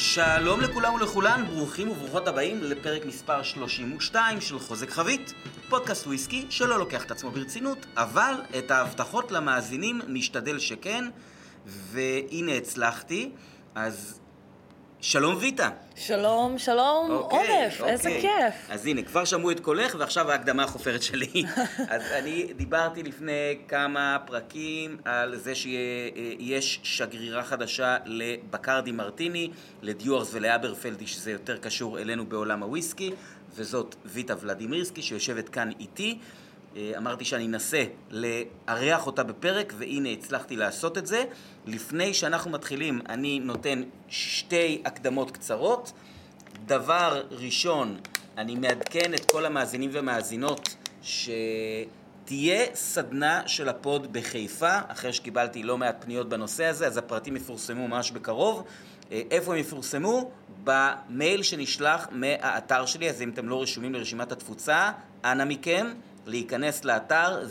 שלום לכולם ולכולן, ברוכים וברוכות הבאים לפרק מספר 32 של חוזק חבית, פודקאסט וויסקי שלא לוקח את עצמו ברצינות, אבל את ההבטחות למאזינים משתדל שכן, והנה הצלחתי, אז שלום ויטה. שלום, שלום, אוקיי, עודף, אוקיי. איזה כיף. אז הנה, כבר שמעו את קולך, ועכשיו ההקדמה החופרת שלי. אז אני דיברתי לפני כמה פרקים על זה שיש שגרירה חדשה לבקרדי מרטיני, לדיורס ולאברפלדי, שזה יותר קשור אלינו בעולם הוויסקי, וזאת ויטה ולדימירסקי, שיושבת כאן איתי. אה, אמרתי שאני אנסה לארח אותה בפרק, והנה הצלחתי לעשות את זה. לפני שאנחנו מתחילים, אני נותן שתי הקדמות קצרות. דבר ראשון, אני מעדכן את כל המאזינים ומאזינות שתהיה סדנה של הפוד בחיפה, אחרי שקיבלתי לא מעט פניות בנושא הזה, אז הפרטים יפורסמו ממש בקרוב. אה, איפה הם יפורסמו? במייל שנשלח מהאתר שלי, אז אם אתם לא רשומים לרשימת התפוצה, אנא מכם להיכנס לאתר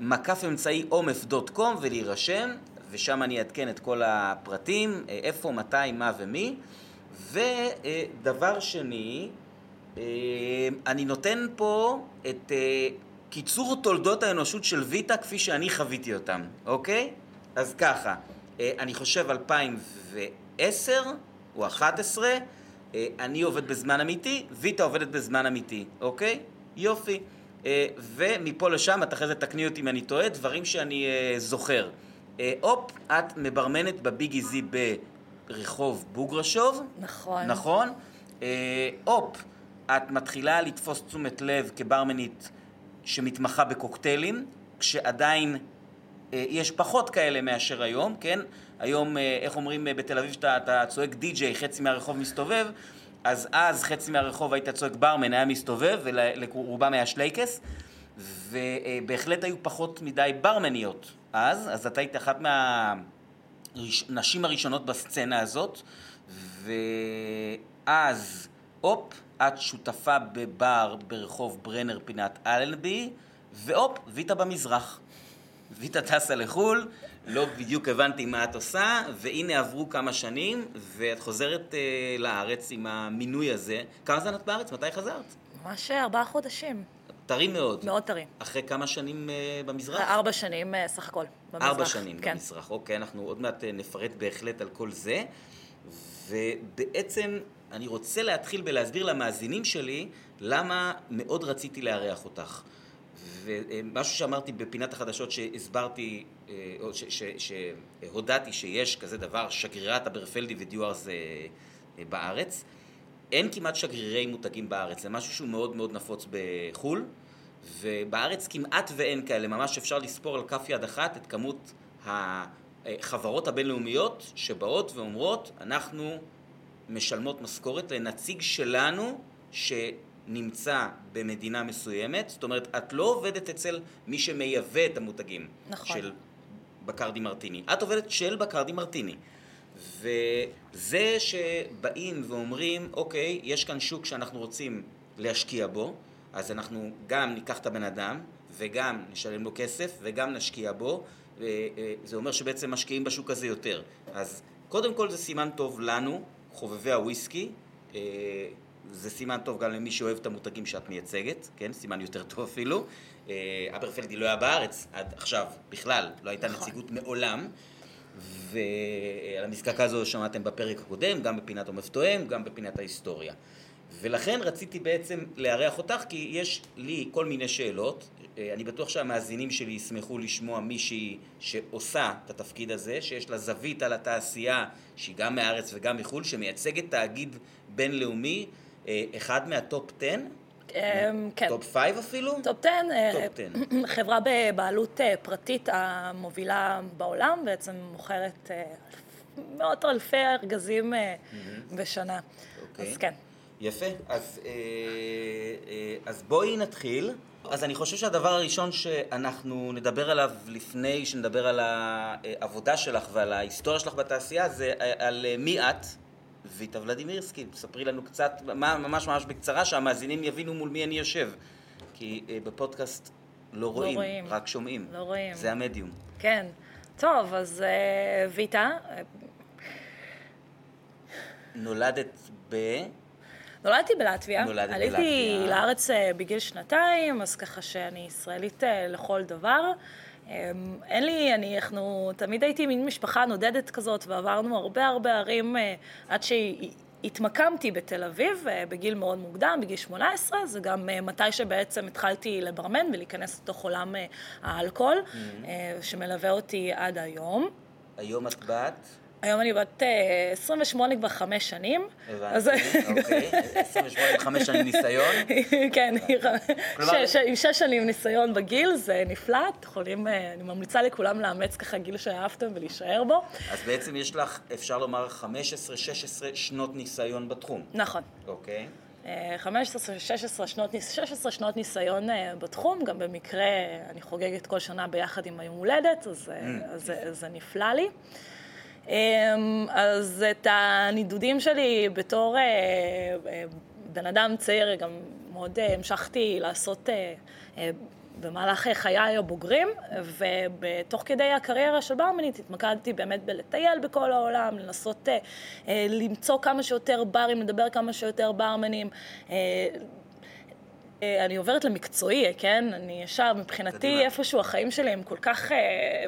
ומקף אמצעי אומף.קום ולהירשם, ושם אני אעדכן את כל הפרטים, אה, איפה, מתי, מה ומי. ודבר שני, אה, אני נותן פה את אה, קיצור תולדות האנושות של ויטה כפי שאני חוויתי אותם, אוקיי? אז ככה, אני חושב 2010 או 2011, אני עובד בזמן אמיתי, ויטה עובדת בזמן אמיתי, אוקיי? יופי. ומפה לשם, את אחרי זה תקני אותי אם אני טועה, דברים שאני זוכר. הופ, את מברמנת בביג איזי ברחוב בוגרשוב. נכון. נכון? אה, הופ, את מתחילה לתפוס תשומת לב כברמנית שמתמחה בקוקטיילים, כשעדיין אה, יש פחות כאלה מאשר היום, כן? היום, אה, איך אומרים אה, בתל אביב שאתה אתה צועק די-ג'יי, חצי מהרחוב מסתובב, אז אז חצי מהרחוב היית צועק ברמן, היה מסתובב, ולרובם היה שלייקס, ובהחלט היו פחות מדי ברמניות אז, אז את היית אחת מהנשים הראשונות בסצנה הזאת, ואז, הופ, את שותפה בבר ברחוב ברנר פינת אלנבי, והופ, ויטה במזרח. ויטה טסה לחו"ל, לא בדיוק הבנתי מה את עושה, והנה עברו כמה שנים, ואת חוזרת אה, לארץ עם המינוי הזה. כמה זמן את בארץ? מתי חזרת? ממש ארבעה חודשים, טרי מאוד. מאוד טרי. אחרי כמה שנים אה, במזרח? ארבע שנים אה, סך הכל, במזרח. ארבע שנים כן. במזרח, אוקיי, אנחנו עוד מעט אה, נפרט בהחלט על כל זה. ובעצם אני רוצה להתחיל בלהסביר למאזינים שלי למה מאוד רציתי לארח אותך. ומשהו שאמרתי בפינת החדשות שהסברתי, אה, או ש- ש- שהודעתי שיש כזה דבר, שגרירת אברפלדי ודיוארס אה, אה, בארץ. אין כמעט שגרירי מותגים בארץ, זה משהו שהוא מאוד מאוד נפוץ בחו"ל, ובארץ כמעט ואין כאלה, ממש אפשר לספור על כף יד אחת את כמות החברות הבינלאומיות שבאות ואומרות, אנחנו משלמות משכורת לנציג שלנו שנמצא במדינה מסוימת, זאת אומרת, את לא עובדת אצל מי שמייבא את המותגים נכון. של בקרדי מרטיני, את עובדת של בקרדי מרטיני. וזה שבאים ואומרים, אוקיי, יש כאן שוק שאנחנו רוצים להשקיע בו, אז אנחנו גם ניקח את הבן אדם, וגם נשלם לו כסף, וגם נשקיע בו, וזה אומר שבעצם משקיעים בשוק הזה יותר. אז קודם כל זה סימן טוב לנו, חובבי הוויסקי, אה, זה סימן טוב גם למי שאוהב את המותגים שאת מייצגת, כן? סימן יותר טוב אפילו. אה, אברפלדי לא היה בארץ עד עכשיו בכלל, לא הייתה נכון. נציגות מעולם. ועל המזקקה הזו שמעתם בפרק הקודם, גם בפינת עומף תואם, גם בפינת ההיסטוריה. ולכן רציתי בעצם לארח אותך, כי יש לי כל מיני שאלות. אה, אני בטוח שהמאזינים שלי ישמחו לשמוע מישהי שעושה את התפקיד הזה, שיש לה זווית על התעשייה, שהיא גם מהארץ וגם מחו"ל, שמייצגת תאגיד בינלאומי, אחד מה top 10, אמ, כן. top 5 אפילו? top 10, אה, top 10. חברה בבעלות אה, פרטית המובילה בעולם, בעצם מוכרת אה, מאות אלפי ארגזים אה, בשנה. אוקיי. אז כן. יפה, אז, אה, אה, אז בואי נתחיל. אז אני חושב שהדבר הראשון שאנחנו נדבר עליו לפני שנדבר על העבודה שלך ועל ההיסטוריה שלך בתעשייה זה אה, על אה, מי את, ויטה ולדימירסקי. ספרי לנו קצת, מה- ממש ממש בקצרה, שהמאזינים יבינו מול מי אני יושב. כי אה, בפודקאסט לא רואים, רואים. רק שומעים. לא רואים. זה המדיום. כן. טוב, אז אה, ויטה, אה, נולדת ב... נולדתי בלטביה. נולדת עליתי בלטביה. לארץ אה, בגיל שנתיים, אז ככה שאני ישראלית אה, לכל דבר. אה, אין לי, אני, אנחנו, תמיד הייתי מין משפחה נודדת כזאת, ועברנו הרבה הרבה ערים אה, עד שהתמקמתי בתל אביב אה, בגיל מאוד מוקדם, בגיל 18, זה גם אה, מתי שבעצם התחלתי לברמן ולהיכנס לתוך עולם האלכוהול, אה, שמלווה אותי עד היום. היום את בת? היום אני בת אה, 28 כבר חמש שנים. אז- הבנתי, אוקיי. 28 עם חמש שנים ניסיון. כן, עם שש שנים ניסיון בגיל, זה נפלא. אתם יכולים, אה, אני ממליצה לכולם לאמץ ככה גיל שאהבתם ולהישאר בו. אז בעצם יש לך, אפשר לומר, 15-16 שנות ניסיון בתחום. נכון. אוקיי. אה, 15, 16 שנות, ניס- 16 שנות ניסיון אה, בתחום, גם במקרה אני חוגגת כל שנה ביחד עם היום הולדת, אז, אה, אז זה- זה נפלא לי. אמ, אז את הנידודים שלי בתור אה, אה, בן אדם צעיר, גם מאוד אה, המשכתי לעשות במהלך חיי הבוגרים, ותוך כדי הקריירה של ברמנית התמקדתי באמת בלטייל בכל העולם, לנסות למצוא כמה שיותר ברים, לדבר כמה שיותר ברמנים. אה, אני עוברת למקצועי, כן? אני ישר, מבחינתי. איפשהו החיים שלי הם כל כך אה,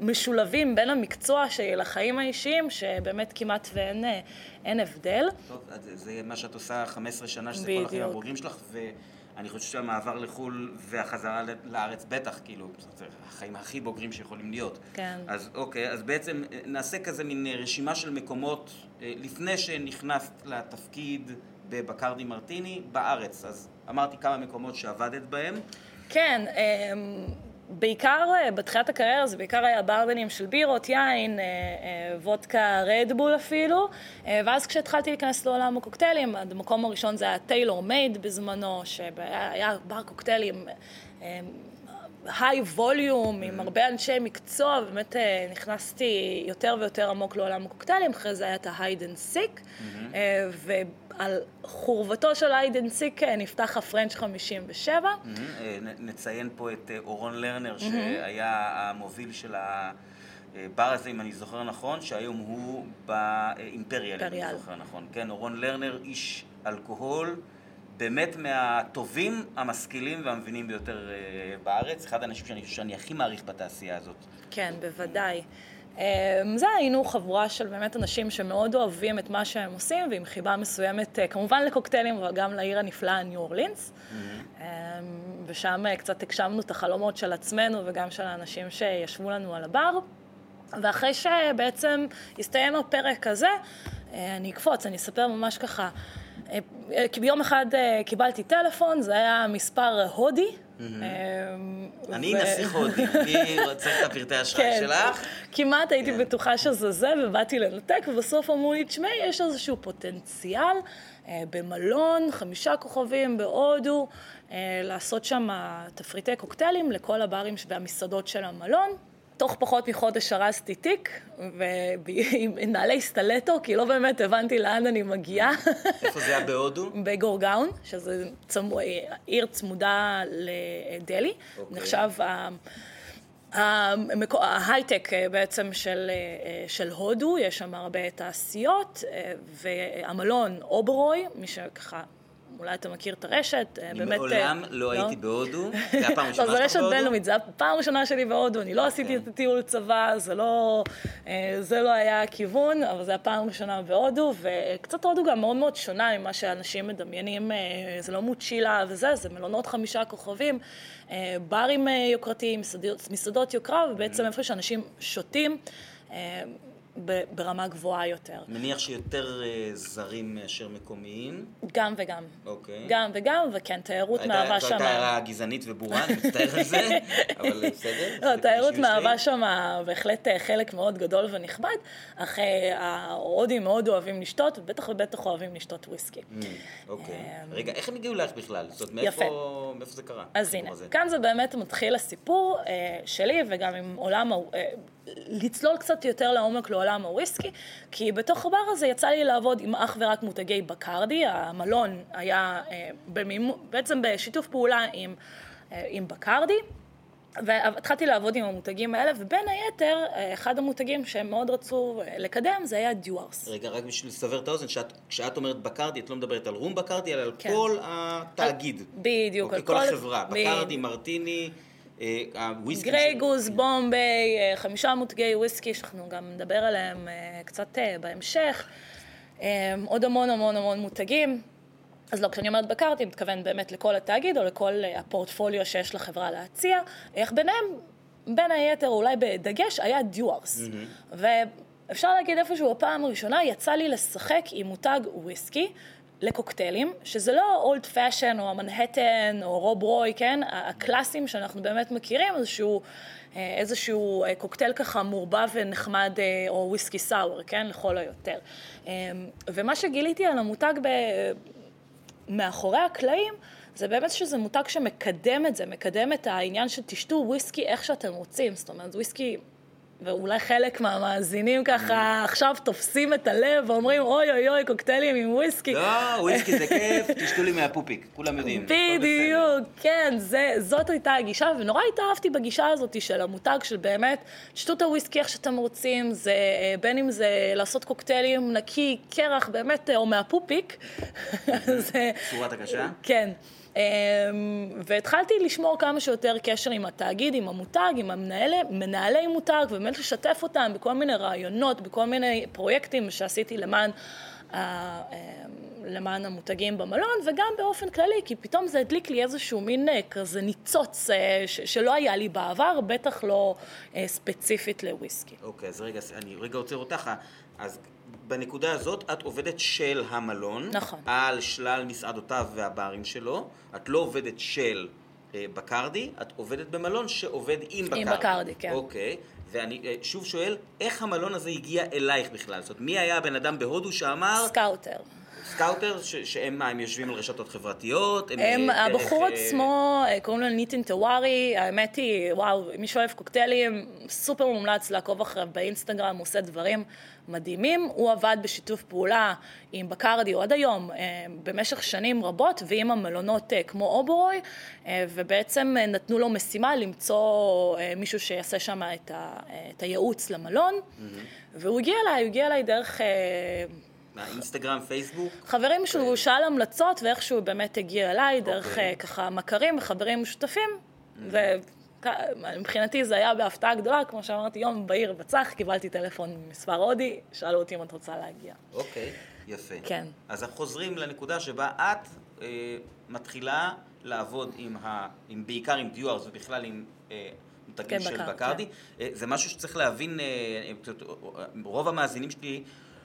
משולבים בין המקצוע שלי לחיים האישיים, שבאמת כמעט ואין אה, אין הבדל. טוב, זה, מה שאת עושה 15 שנה, שזה כל החיים בדיוק. הבוגרים שלך, ואני חושב שהמעבר לחו"ל והחזרה לארץ בטח, כאילו, זה החיים הכי בוגרים שיכולים להיות. כן. אז אוקיי, אז בעצם אה, נעשה כזה מין רשימה של מקומות לפני שנכנסת לתפקיד בבקרדי מרטיני בארץ. אז אמרתי כמה מקומות שעבדת בהם. כן, אמ, בעיקר אה, בתחילת הקריירה זה בעיקר היה ברבנים של בירות, יין, אה, אה, וודקה רדבול אפילו, אה, ואז כשהתחלתי להיכנס לעולם הקוקטיילים, המקום הראשון זה היה טיילור מייד בזמנו, שהיה בר קוקטיילים אה, היי ווליום, עם הרבה אנשי מקצוע, באמת אה, נכנסתי יותר ויותר עמוק לעולם הקוקטיילים, אחרי זה היה את ה-hide and seek, אה, ועל חורבתו של seek אה, נפתח הפרנץ' 57. אה, נ- נציין פה את אה, אורון לרנר, שהיה המוביל של הבר הזה, אם אני זוכר נכון, שהיום הוא באימפריאל, אם אני. זוכר נכון. כן, אורון לרנר, איש אלכוהול, באמת מהטובים, המשכילים והמבינים ביותר אה, בארץ. אחד האנשים שאני חושב שאני הכי מעריך בתעשייה הזאת. כן, בוודאי. אמ, זה היינו חבורה של באמת אנשים שמאוד אוהבים את מה שהם עושים, ועם חיבה מסוימת, אה, כמובן לקוקטיילים, אבל גם לעיר הנפלאה ניו אורלינס. אמ, ושם אה, קצת הגשמנו את החלומות של עצמנו וגם של האנשים שישבו לנו על הבר. ואחרי שבעצם הסתיים הפרק הזה, אה, אני אקפוץ, אני אספר ממש ככה. ביום אחד קיבלתי טלפון, זה היה מספר הודי. אמ, אני נסיך הודי, אני רוצה את הפרטי אשראי כן, שלך. כמעט הייתי כן. בטוחה שזה זה, ובאתי לנתק, ובסוף אמרו לי, תשמעי, יש איזשהו פוטנציאל אה, במלון, חמישה כוכבים בהודו, אה, לעשות שם תפריטי קוקטיילים לכל הברים והמסעדות של המלון. תוך פחות מחודש הרסתי תיק, ועם נעלי סטלטו, כי לא באמת הבנתי לאן אני מגיעה. איפה זה היה בהודו? בגורגאון, שזה צמו, עיר צמודה לדלהי, אוקיי. נחשב ההייטק אה, בעצם של, אה, של הודו, יש שם הרבה תעשיות, אה, והמלון אוברוי, מי שככה, אולי אתה מכיר את הרשת, אה, אני באמת... מעולם אה, לא הייתי בהודו. זה היה פעם ראשונה לא, זו שלך רשת בהודו? בינלאומית, זו הפעם הראשונה שלי בהודו, אני לא עשיתי את הטיול צבא, זה לא, אה, זה לא היה הכיוון, אבל זו הפעם הראשונה בהודו, וקצת הודו גם מאוד מאוד שונה ממה שאנשים מדמיינים, אה, זה לא מוצ'ילה וזה, זה מלונות חמישה כוכבים, אה, ברים אה, יוקרתיים, מסעדות, מסעדות יוקרה, ובעצם איפה שאנשים שותים. ברמה גבוהה יותר. מניח שיותר אה, זרים מאשר מקומיים. גם וגם. אוקיי. גם וגם, וכן, תיירות מהווה שם... הייתה הערה גזענית וברורה, אני מצטער על זה, אבל בסדר. לא, תיירות. מהווה שם בהחלט אה, חלק מאוד גדול ונכבד, אך אה, ההודים מאוד אוהבים לשתות, ובטח ובטח אוהבים לשתות וויסקי. Mm, אוקיי. רגע, איך הם הגיעו אלייך בכלל? זאת אומרת, יפה. מאיפה זה קרה? אז הנה? כאן זה באמת מתחיל הסיפור אה, שלי וגם עם עולם, לצלול קצת יותר לעומק לעולם הוויסקי, כי בתוך הבר הזה יצא לי לעבוד עם אך ורק מותגי בקרדי, המלון היה אה, במימו, בעצם בשיתוף פעולה עם, אה, עם בקרדי. והתחלתי לעבוד עם המותגים האלה, ובין היתר, אחד המותגים שהם מאוד רצו לקדם זה היה דיוארס. רגע, רק בשביל לסבר את האוזן, שאת, כשאת אומרת בקרדי, את לא מדברת על רום בקרדי, אלא על כן. כל התאגיד. בדיוק. אוקיי, כל, כל החברה, בקרדי, מרטיני. הוויסקי. גריי גוז, בומביי, חמישה מותגי וויסקי שאנחנו גם נדבר עליהם קצת בהמשך. עוד המון המון המון מותגים. אז לא, כשאני אומרת אני מתכוון באמת לכל התאגיד או לכל הפורטפוליו שיש לחברה להציע. אך ביניהם, בין היתר, אולי בדגש, היה דיוארס. Mm-hmm. ואפשר להגיד איפשהו, הפעם הראשונה יצא לי לשחק עם מותג וויסקי. לקוקטיילים, שזה לא old fashion או המנהטן או Rob Roy, כן? הקלאסיים שאנחנו באמת מכירים, איזשהו, איזשהו קוקטייל ככה מעורבב ונחמד או וויסקי סאואר, כן? לכל היותר. ומה שגיליתי על המותג ב... מאחורי הקלעים, זה באמת שזה מותג שמקדם את זה, מקדם את העניין של תשתו וויסקי איך שאתם רוצים. זאת אומרת, וויסקי ואולי חלק מהמאזינים ככה עכשיו תופסים את הלב ואומרים אוי אוי אוי קוקטיילים עם וויסקי. לא, וויסקי זה כיף, תשתו לי מהפופיק, כולם יודעים. בדיוק, כן, זה, זאת הייתה הגישה ונורא התאהבתי בגישה הזאת של המותג של באמת, תשתו את הוויסקי איך שאתם רוצים, זה בין אם זה לעשות קוקטיילים נקי, קרח באמת או מהפופיק. צורת הקשה? כן. אמ, והתחלתי לשמור כמה שיותר קשר עם התאגיד, עם המותג, עם המנהלי, מנהלי מותג, ובאמת לשתף אותם בכל מיני רעיונות, בכל מיני פרויקטים שעשיתי למען, אמ, למען המותגים במלון, וגם באופן כללי, כי פתאום זה הדליק לי איזשהו מין אה, כזה ניצוץ אה, שלא היה לי בעבר, בטח לא אה, ספציפית לוויסקי. אוקיי, okay, אז רגע, אני רגע עוצר אותך. אז בנקודה הזאת את עובדת של המלון, נכון. על שלל מסעדותיו והברים שלו, את לא עובדת של אה, בקרדי, את עובדת במלון שעובד עם בקרדי. עם בקרדי, כן. אוקיי, ואני אה, שוב שואל, איך המלון הזה הגיע אלייך בכלל? זאת אומרת, מי היה הבן אדם בהודו שאמר... scouter. scouter, שהם מה, הם יושבים על רשתות חברתיות? הם, הם אה, הבחור דרך... עצמו, אה, קוראים לו ניטין טווארי, האמת היא, וואו, מי שאוהב קוקטיילים, סופר מומלץ לעקוב אחריו באינסטגרם, הוא עושה דברים מדהימים. הוא עבד בשיתוף פעולה עם בקרדי ועד היום, אה, במשך שנים רבות, ועם המלונות כמו אוברוי, ובעצם נתנו לו משימה למצוא מישהו שיעשה שם את, ה, את הייעוץ למלון, mm-hmm. והוא הגיע אליי, הוא הגיע אליי דרך... מה, אינסטגרם, פייסבוק? חברים שהוא אוקיי. שאל המלצות ואיך שהוא באמת הגיע אליי, דרך אוקיי. ככה מכרים וחברים משותפים, mm. ומבחינתי זה היה בהפתעה גדולה, כמו שאמרתי, יום בהיר בצח, קיבלתי טלפון ממספר הודי, שאלו אותי אם את רוצה להגיע. אוקיי, יפה. כן. אז אנחנו חוזרים לנקודה שבה את אה, מתחילה לעבוד עם, ה, עם בעיקר עם דיוארס ובכלל עם... אה, מותגים כן, של בקר, בקרדי. כן. זה משהו שצריך להבין, רוב המאזינים שלי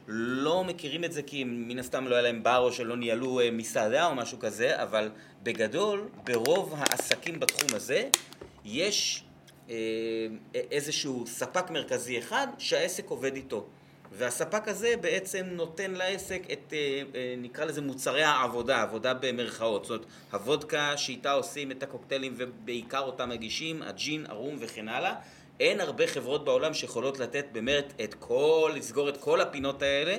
לא מכירים את זה כי מן הסתם לא היה להם בר או שלא ניהלו אה, מסעדה או משהו כזה, אבל בגדול, ברוב העסקים בתחום הזה, יש אה, איזשהו ספק מרכזי אחד שהעסק עובד איתו. והספק הזה בעצם נותן לעסק את, אה, נקרא לזה מוצרי העבודה, עבודה במרכאות. זאת אומרת, הוודקה שאיתה עושים את הקוקטיילים ובעיקר אותם מגישים, הג'ין, הרום וכן הלאה. אין הרבה חברות בעולם שיכולות לתת באמת את כל, לסגור את כל הפינות האלה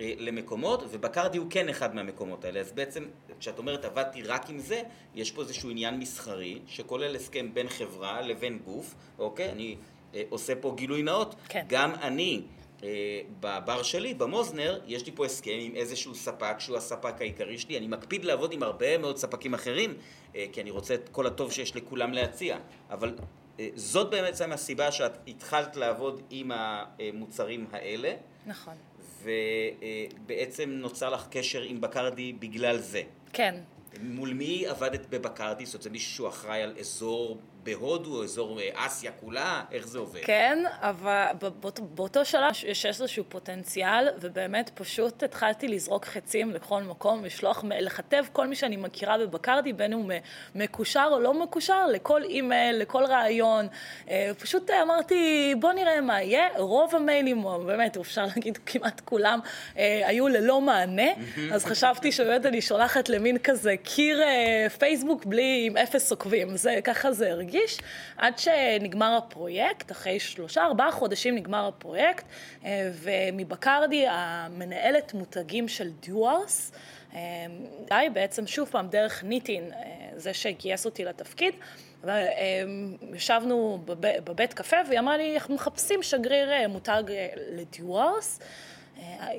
אה, למקומות, ובקרדי הוא כן אחד מהמקומות האלה. אז בעצם, כשאת אומרת עבדתי רק עם זה, יש פה איזשהו עניין מסחרי, שכולל הסכם בין חברה לבין גוף, אוקיי? אני אה, עושה פה גילוי נאות. כן. גם אני, אה, בבר שלי, במוזנר, יש לי פה הסכם עם איזשהו ספק שהוא הספק העיקרי שלי. אני מקפיד לעבוד עם הרבה מאוד ספקים אחרים, אה, כי אני רוצה את כל הטוב שיש לכולם להציע. אבל זאת באמת הסיבה שאת התחלת לעבוד עם המוצרים האלה. נכון. ובעצם נוצר לך קשר עם בקרדי בגלל זה. כן. מול מי עבדת בבקרדי? זאת אומרת, זה מישהו שהוא אחראי על אזור בהודו, אזור אה, אסיה כולה? איך זה עובד? כן, אבל באות, באותו שלב יש איזשהו פוטנציאל, ובאמת פשוט התחלתי לזרוק חצים לכל מקום, לשלוח, לכתב כל מי שאני מכירה בבקרדי, בין הוא מקושר או לא מקושר, לכל אימייל, לכל רעיון. אה, פשוט אמרתי, בוא נראה מה יהיה. רוב המיילים, באמת, אפשר להגיד כמעט כולם, אה, היו ללא מענה, אז חשבתי שבאמת אני שולחת למין כזה קיר פייסבוק בלי, עם אפס עוקבים. זה, ככה זה הרגיש. להרגיש, עד שנגמר הפרויקט, אחרי שלושה, ארבעה חודשים נגמר הפרויקט, אה, ומבקרדי המנהלת מותגים של דיוארס, די בעצם שוב פעם דרך ניטין, זה שגייס אותי לתפקיד, ישבנו בבית קפה והיא אמרה לי, אנחנו מחפשים שגריר מותג לדיוארס.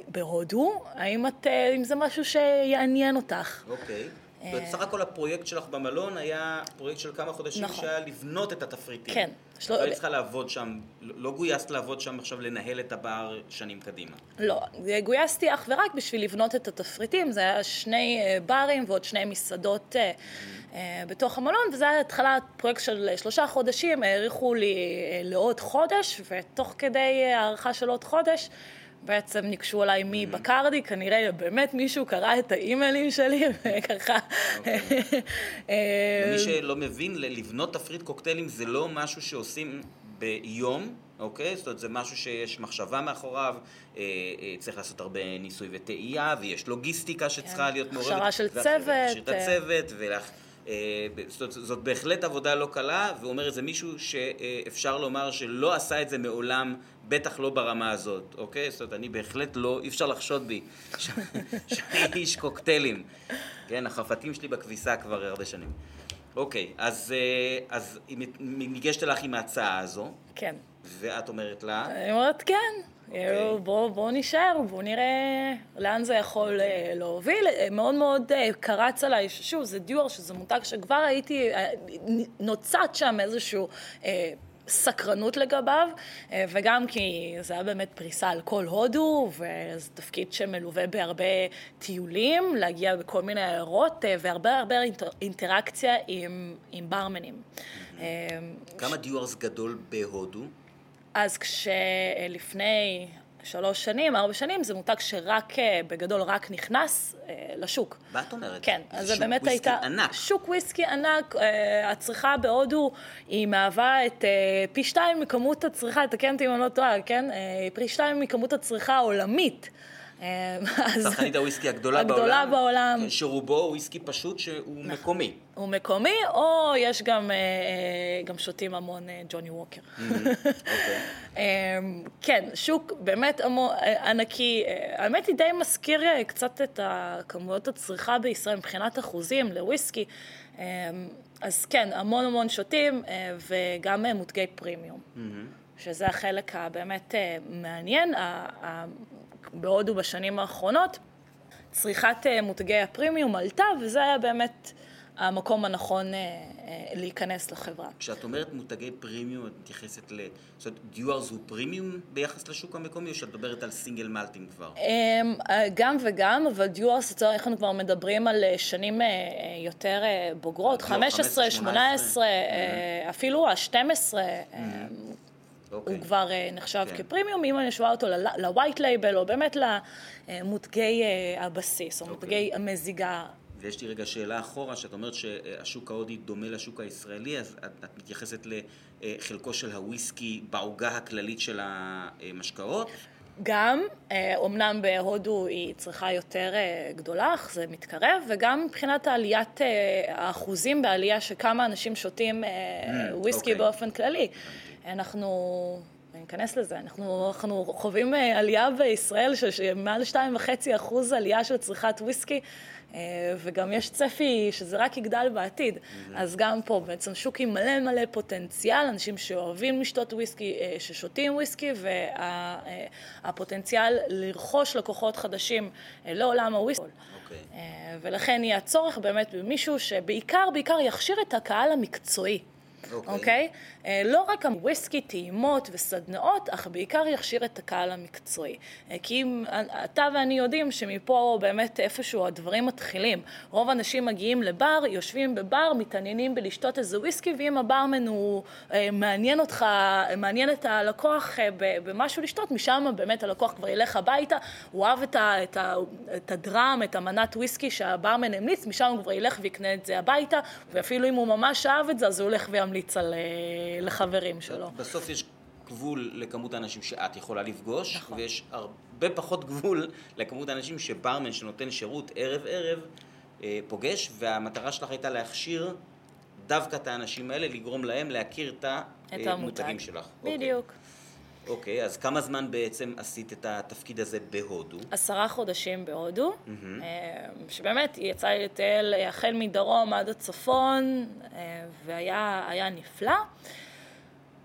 בהודו, האם את, אם זה משהו שיעניין אותך? אוקיי. בסך הכל הפרויקט שלך במלון היה פרויקט של כמה חודשים נכון. שהיה לבנות את התפריטים. כן. לא היית צריכה לעבוד שם, לא גויסת לעבוד שם עכשיו לנהל את הבר שנים קדימה. לא, גויסתי אך ורק בשביל לבנות את התפריטים, זה היה שני אה, ברים ועוד שני מסעדות mm-hmm. בתוך המלון, וזה היה התחלת פרויקט של שלושה חודשים, האריכו לי לעוד חודש, ותוך כדי הארכה של עוד חודש, בעצם ניגשו אליי מבקרדי, כנראה באמת מישהו קרא את האימיילים שלי, וככה... אוקיי. אה, מי שלא מבין, לבנות תפריט קוקטיילים זה לא משהו שעושים ביום, אוקיי? זאת אומרת, זה משהו שיש מחשבה מאחוריו, אה, אה, צריך לעשות הרבה ניסוי וטעייה, ויש לוגיסטיקה שצריכה כן. להיות מעורבת. הכשרה של צוות. להכשיר את הצוות, ולהכ... זאת, זאת בהחלט עבודה לא קלה, ואומר את זה מישהו שאפשר לומר שלא עשה את זה מעולם בטח לא ברמה הזאת, אוקיי? זאת אומרת, אני בהחלט לא, אי אפשר לחשוד בי שאני איש קוקטיילים. כן, החרפתים שלי בכביסה כבר הרבה שנים. אוקיי, אז, אה, אז היא ניגשת לך עם ההצעה הזו. כן. ואת אומרת לה? אני אומרת כן. Okay. אוקיי. בואו בוא נשאר, בואו נראה לאן זה יכול אה, להוביל. אה, מאוד מאוד קרץ עליי, שוב, זה דיור, שזה מותג שכבר הייתי, נוצץ שם איזשהו סקרנות לגביו, אה, וגם כי זה היה באמת פריסה על כל הודו, וזה תפקיד שמלווה בהרבה טיולים, להגיע בכל מיני עיירות, אה, והרבה הרבה אינטראקציה עם, עם ברמנים. אה, כמה ש... דיוארס גדול בהודו? אז כשלפני שלוש שנים, ארבע שנים, זה מותג שרק, אה, בגדול, רק נכנס אה, לשוק. מה את אומרת? כן, אז זה באמת הייתה... שוק וויסקי ענק. שוק וויסקי ענק. אה, הצריכה בהודו היא מהווה את פי שתיים מכמות הצריכה, תקן אותי אם אני לא טועה, כן? פי שתיים מכמות הצריכה העולמית. צרכנית הוויסקי הגדולה, הגדולה בעולם, בעולם. כן, שרובו וויסקי פשוט שהוא נכון. מקומי. הוא מקומי, או יש גם, אה, אה, גם שותים המון ג'וני ווקר. Mm-hmm. אוקיי. אמ, כן, שוק באמת המון, אה, ענקי. האמת היא די מזכיר קצת את כמויות הצריכה בישראל מבחינת אחוזים לוויסקי. אמ, אז כן, המון המון שותים וגם מותגי פרימיום. Mm-hmm. שזה החלק הבאמת מעניין. בהודו בשנים האחרונות, צריכת אה, מותגי הפרימיום עלתה, וזה היה באמת המקום הנכון אה, אה, להיכנס לחברה. כשאת אומרת מותגי פרימיום, את מתייחסת ל... זאת אומרת, דיוארס הוא פרימיום ביחס לשוק המקומי, או שאת מדברת על סינגל מלטים כבר? אמ, גם וגם, אבל דיוארס, אנחנו כבר מדברים על שנים יותר בוגרות, 15, 18, אפילו ה-12. Okay. הוא אוקיי. כבר uh, נחשב כן. כפרימיום, אם אני אשווה אותו ל-white label, או באמת למותגי uh, הבסיס, או okay. אוקיי. מותגי המזיגה. ויש לי רגע שאלה אחורה, שאת אומרת שהשוק ההודי דומה לשוק הישראלי, אז את, את מתייחסת לחלקו של הוויסקי בעוגה הכללית של המשקאות? גם, אומנם אה, בהודו היא צריכה יותר גדולה, אך זה מתקרב, וגם מבחינת עליית האחוזים בעלייה של אנשים שותים mm, וויסקי okay. אוקיי. באופן כללי. אנחנו, אני אכנס לזה, אנחנו, אנחנו חווים אה, עלייה בישראל של מעל 2.5 אחוז עלייה של צריכת וויסקי, אה, וגם יש צפי שזה רק יגדל בעתיד. Mm-hmm. אז גם פה בעצם שוק עם מלא מלא פוטנציאל, אנשים שאוהבים לשתות וויסקי, אה, ששותים וויסקי, והפוטנציאל וה, לרכוש לקוחות חדשים לעולם הוויסקי. Okay. אוקיי. ולכן יהיה הצורך באמת במישהו שבעיקר, בעיקר יכשיר את הקהל המקצועי. אוקיי? Okay. Okay? אה, לא רק הוויסקי, טעימות וסדנאות, אך בעיקר יכשיר את הקהל המקצועי. אה, כי אם אתה ואני יודעים שמפה באמת איפשהו הדברים מתחילים. רוב האנשים מגיעים לבר, יושבים בבר, מתעניינים בלשתות איזה וויסקי, ואם הברמן הוא אה, מעניין אותך, מעניין את הלקוח במשהו לשתות, משם באמת הלקוח כבר ילך הביתה, הוא אהב את, ה, את, ה, את הדראם, את המנת וויסקי שהברמן המליץ, משם הוא כבר ילך ויקנה את זה הביתה, ואפילו אם הוא ממש אהב את זה, אז הוא הולך וימליץ על... לחברים שלו. בסוף יש גבול לכמות האנשים שאת יכולה לפגוש, נכון. ויש הרבה פחות גבול לכמות האנשים שברמן שנותן שירות ערב-ערב אה, פוגש, והמטרה שלך הייתה להכשיר דווקא את האנשים האלה, לגרום להם להכיר את את המותגים המותג. שלך. בדיוק. אוקיי, אז כמה זמן בעצם עשית את התפקיד הזה בהודו? עשרה חודשים בהודו, אה, שבאמת יצא לי לטייל אה, החל מדרום עד הצפון, אה, והיה היה נפלא.